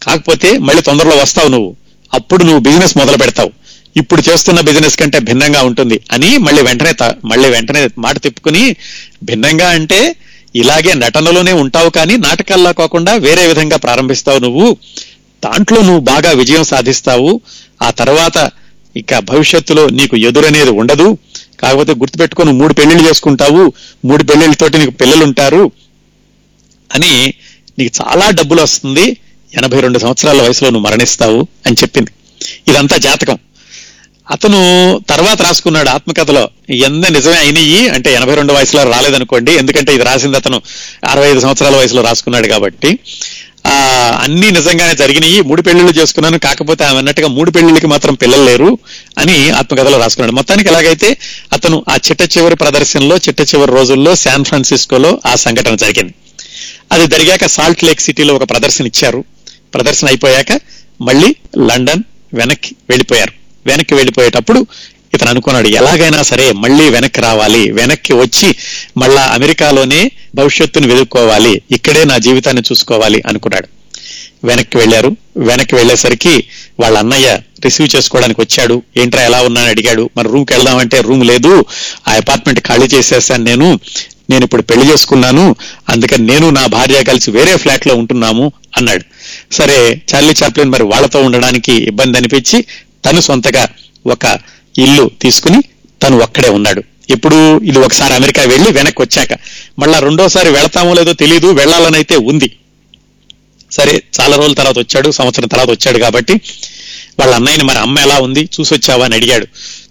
Speaker 1: కాకపోతే మళ్ళీ తొందరలో వస్తావు నువ్వు. అప్పుడు నువ్వు బిజినెస్ మొదలు పెడతావు. ఇప్పుడు చేస్తున్న బిజినెస్ కంటే భిన్నంగా ఉంటుంది అని మళ్ళీ వెంటనే త- మళ్ళీ వెంటనే మాట తిప్పుకుని భిన్నంగా అంటే ఇలాగే నటనలోనే ఉంటావు కానీ నాటకాల్లో కాకుండా వేరే విధంగా ప్రారంభిస్తావు నువ్వు. దాంట్లో నువ్వు బాగా విజయం సాధిస్తావు. ఆ తర్వాత ఇక భవిష్యత్తులో నీకు ఎదురనేది ఉండదు. కాకపోతే గుర్తుపెట్టుకొని మూడు పెళ్ళిళ్ళు చేసుకుంటావు. మూడు పెళ్ళిళ్ళతోటి నీకు పిల్లలు ఉంటారు అని నీకు చాలా డబ్బులు వస్తుంది. ఎనభై రెండు సంవత్సరాల వయసులో నువ్వు మరణిస్తావు అని చెప్పింది. ఇదంతా జాతకం. అతను తర్వాత రాసుకున్నాడు ఆత్మకథలో ఎంత నిజమే అయినయి అంటే ఎనభై రెండు వయసులో రాలేదనుకోండి ఎందుకంటే ఇది రాసింది అతను అరవై ఐదు సంవత్సరాల వయసులో రాసుకున్నాడు కాబట్టి. ఆ అన్ని నిజంగానే జరిగినాయి మూడు పెళ్ళిళ్ళు చేసుకున్నాను కాకపోతే ఆమె అన్నట్టుగా మూడు పెళ్ళిళ్ళకి మాత్రం పిల్లలు లేరు అని ఆత్మకథలో రాసుకున్నాడు. మొత్తానికి ఎలాగైతే అతను ఆ చిట్ట చివరి ప్రదర్శనలో చిట్ట చివరి రోజుల్లో శాన్ ఫ్రాన్సిస్కోలో ఆ సంఘటన జరిగింది. అది జరిగాక సాల్ట్ లేక్ సిటీలో ఒక ప్రదర్శన ఇచ్చారు. ప్రదర్శన అయిపోయాక మళ్ళీ లండన్ వెనక్కి వెళ్ళిపోయారు. వెనక్కి వెళ్ళిపోయేటప్పుడు ఇతను అనుకున్నాడు ఎలాగైనా సరే మళ్ళీ వెనక్కి రావాలి వెనక్కి వచ్చి మళ్ళా అమెరికాలోనే భవిష్యత్తును వెదుక్కోవాలి ఇక్కడే నా జీవితాన్ని చూసుకోవాలి అనుకున్నాడు. వెనక్కి వెళ్ళారు. వెనక్కి వెళ్ళేసరికి వాళ్ళ అన్నయ్య రిసీవ్ చేసుకోవడానికి వచ్చాడు. ఏంట్రా ఎలా ఉన్నానని అడిగాడు. మరి రూమ్కి వెళ్దామంటే రూమ్ లేదు. ఆ అపార్ట్మెంట్ ఖాళీ చేసేసాను నేను. నేను ఇప్పుడు పెళ్ళి చేసుకున్నాను. అందుకని నేను నా భార్య కలిసి వేరే ఫ్లాట్లో ఉంటున్నాము అన్నాడు. సరే చార్లీ చాప్లిన్ మరి వాళ్ళతో ఉండడానికి ఇబ్బంది అనిపించి తను సొంతగా ఒక ఇల్లు తీసుకుని తను ఒక్కడే ఉన్నాడు. ఇప్పుడు ఇది ఒకసారి అమెరికా వెళ్ళి వెనక్కి వచ్చాక మళ్ళా రెండోసారి వెళతామో లేదో తెలియదు వెళ్ళాలనైతే ఉంది. సరే చాలా రోజుల తర్వాత వచ్చాడు సంవత్సరం తర్వాత వచ్చాడు కాబట్టి వాళ్ళ అన్నయ్యని మరి అమ్మ ఎలా ఉంది చూసి వచ్చావా అని అడిగాడు.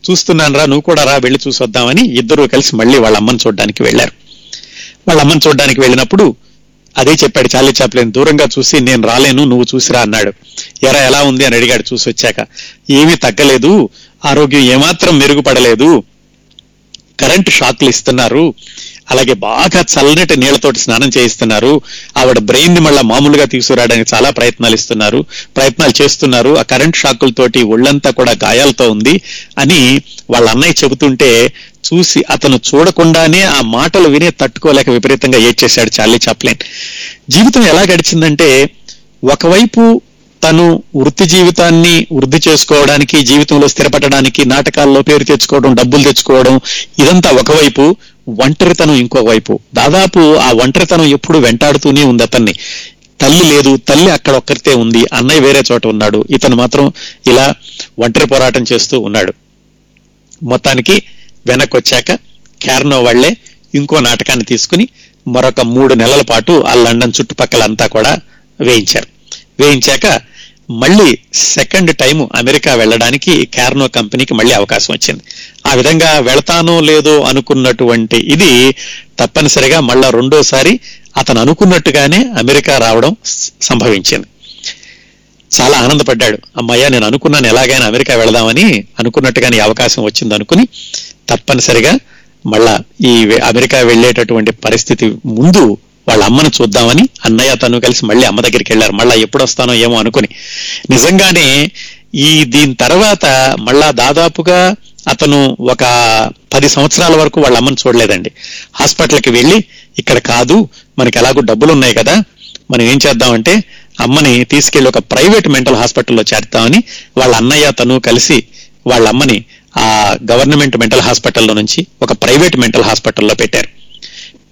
Speaker 1: చూస్తున్నాను రా నువ్వు కూడా రా వెళ్ళి చూసి వద్దామని ఇద్దరు కలిసి మళ్ళీ వాళ్ళ అమ్మని చూడడానికి వెళ్ళారు. వాళ్ళ అమ్మని చూడడానికి వెళ్ళినప్పుడు అదే చెప్పాడు చాలీ చాప్లేని దూరంగా చూసి నేను రాలేను నువ్వు చూసిరా అన్నాడు. ఎరా ఎలా ఉంది? అని అడిగాడు చూసి వచ్చాక. ఏమీ తగ్గలేదు ఆరోగ్యం ఏమాత్రం మెరుగుపడలేదు. కరెంటు షాక్లు ఇస్తున్నారు. అలాగే బాగా చల్లనటి నీళ్ళతోటి స్నానం చేయిస్తున్నారు. ఆవిడ బ్రెయిన్ని మళ్ళా మామూలుగా తీసుకురావడానికి చాలా ప్రయత్నాలు ఇస్తున్నారు. ప్రయత్నాలు చేస్తున్నారు. ఆ కరెంట్ షాకులతోటి ఒళ్ళంతా కూడా గాయాలతో ఉంది అని వాళ్ళ అన్నయ్య చెబుతుంటే చూసి అతను చూడకుండానే ఆ మాటలు వినే తట్టుకోలేక విపరీతంగా ఏడ్చేశాడు చార్లీ చాప్లెన్. జీవితం ఎలా గడిచిందంటే ఒకవైపు తను వృత్తి జీవితాన్ని వృద్ధి చేసుకోవడానికి జీవితంలో స్థిరపడడానికి నాటకాల్లో పేరు తెచ్చుకోవడం డబ్బులు తెచ్చుకోవడం ఇదంతా ఒకవైపు. ఒంటరితనం ఇంకో వైపు. దాదాపు ఆ ఒంటరితనం ఎప్పుడు వెంటాడుతూనే ఉంది అతన్ని.
Speaker 2: తల్లి లేదు తల్లి అక్కడ ఒక్కరితే ఉంది అన్నయ్య వేరే చోట ఉన్నాడు ఇతను మాత్రం ఇలా ఒంటరి పోరాటం చేస్తూ ఉన్నాడు. మొత్తానికి వెనక్కి వచ్చాక క్యార్నో వాళ్ళే ఇంకో నాటకాన్ని తీసుకుని మరొక మూడు నెలల పాటు ఆ లండన్ చుట్టుపక్కల అంతా కూడా వేయించారు. వేయించాక మళ్ళీ సెకండ్ టైం అమెరికా వెళ్ళడానికి క్యార్నో కంపెనీకి మళ్ళీ అవకాశం వచ్చింది. ఆ విధంగా వెళతానో లేదో అనుకున్నటువంటి ఇది తప్పనిసరిగా మళ్ళా రెండోసారి అతను అనుకున్నట్టుగానే అమెరికా రావడం సంభవించింది. చాలా ఆనందపడ్డాడు. అమ్మయ్య నేను అనుకున్నాను ఎలాగైనా అమెరికా వెళదామని అనుకున్నట్టుగానే అవకాశం వచ్చింది అనుకుని తప్పనిసరిగా మళ్ళా ఈ అమెరికా వెళ్ళేటటువంటి పరిస్థితి ముందు వాళ్ళ అమ్మను చూద్దామని అన్నయ్య తను కలిసి మళ్ళీ అమ్మ దగ్గరికి వెళ్ళారు. మళ్ళా ఎప్పుడు వస్తానో ఏమో అనుకుని. నిజంగానే ఈ దీని తర్వాత మళ్ళా దాదాపుగా అతను ఒక పది సంవత్సరాల వరకు వాళ్ళ అమ్మని చూడలేదండి. హాస్పిటల్కి వెళ్ళి ఇక్కడ కాదు మనకి ఎలాగో డబ్బులు ఉన్నాయి కదా మనం ఏం చేద్దామంటే అమ్మని తీసుకెళ్ళి ఒక ప్రైవేట్ మెంటల్ హాస్పిటల్లో చేర్తామని వాళ్ళ అన్నయ్య తను కలిసి వాళ్ళ అమ్మని ఆ గవర్నమెంట్ మెంటల్ హాస్పిటల్లో నుంచి ఒక ప్రైవేట్ మెంటల్ హాస్పిటల్లో పెట్టారు.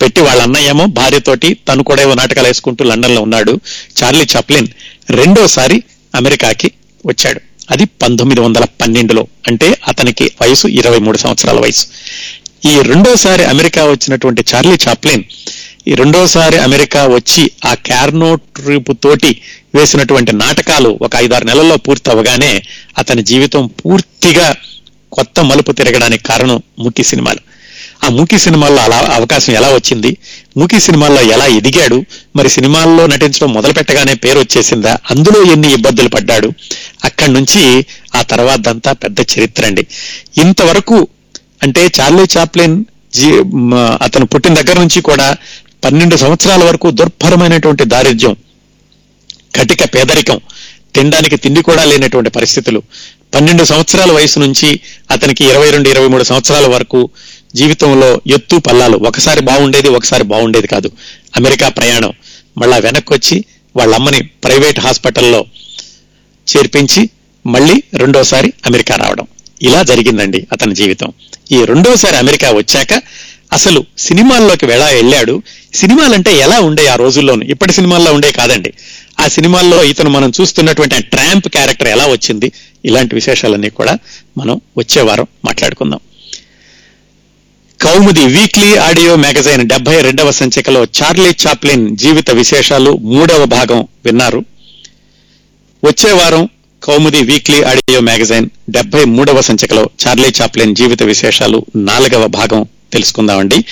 Speaker 2: పెట్టి వాళ్ళ అన్నయ్య ఏమో భార్యతోటి తను కూడా ఏవో నాటకాలు వేసుకుంటూ లండన్లో ఉన్నాడు. చార్లీ చాప్లిన్ రెండోసారి అమెరికాకి వచ్చాడు. అది పంతొమ్మిది వందల పన్నెండులో అంటే అతనికి వయసు ఇరవై మూడు సంవత్సరాల వయసు. ఈ రెండోసారి అమెరికా వచ్చినటువంటి చార్లీ చాప్లిన్ ఈ రెండోసారి అమెరికా వచ్చి ఆ క్యార్నో ట్రిప్ తోటి వేసినటువంటి నాటకాలు ఒక ఐదారు నెలల్లో పూర్తి అవగానే అతని జీవితం పూర్తిగా కొత్త మలుపు తిరగడానికి కారణం ముఖ్య సినిమాలు. ఆ మూకీ సినిమాల్లో అలా అవకాశం ఎలా వచ్చింది? మూకీ సినిమాల్లో ఎలా ఎదిగాడు? మరి సినిమాల్లో నటించడం మొదలు పెట్టగానే పేరు వచ్చేసిందా? అందులో ఎన్ని ఇబ్బందులు పడ్డాడు? అక్కడి నుంచి ఆ తర్వాతంతా పెద్ద చరిత్ర అండి. ఇంతవరకు అంటే చార్లీ చాప్లిన్ జీ అతను పుట్టిన దగ్గర నుంచి కూడా పన్నెండు సంవత్సరాల వరకు దుర్భరమైనటువంటి దారిద్ర్యం కటిక పేదరికం తినడానికి తిండి కూడా లేనటువంటి పరిస్థితులు. పన్నెండు సంవత్సరాల వయసు నుంచి అతనికి ఇరవై రెండు ఇరవై మూడు సంవత్సరాల వరకు జీవితంలో ఎత్తు పల్లాలు ఒకసారి బాగుండేది ఒకసారి బాగుండేది కాదు. అమెరికా ప్రయాణం. మళ్ళా వెనక్కి వచ్చి వాళ్ళ అమ్మని ప్రైవేట్ హాస్పిటల్లో చేర్పించి మళ్ళీ రెండోసారి అమెరికా రావడం. ఇలా జరిగిందండి అతని జీవితం. ఈ రెండోసారి అమెరికా వచ్చాక అసలు సినిమాల్లోకి వెళ్ళా వెళ్ళాడు సినిమాలంటే ఎలా ఉండే ఆ రోజుల్లోను? ఇప్పటి సినిమాల్లో ఉండే కాదండి. ఆ సినిమాల్లో ఇతను మనం చూస్తున్నటువంటి ఆ ట్రాంప్ క్యారెక్టర్ ఎలా వచ్చింది? ఇలాంటి విశేషాలన్నీ కూడా మనం వచ్చే వారం మాట్లాడుకుందాం. కౌముది వీక్లీ ఆడియో మ్యాగజైన్ డెబ్బై రెండవ సంచికలో చార్లీ చాప్లిన్ జీవిత విశేషాలు మూడవ భాగం విన్నారు. వచ్చే వారం కౌముది వీక్లీ ఆడియో మ్యాగజైన్ డెబ్బై మూడవ సంచికలో చార్లీ చాప్లిన్ జీవిత విశేషాలు నాలుగవ భాగం తెలుసుకుందామండి.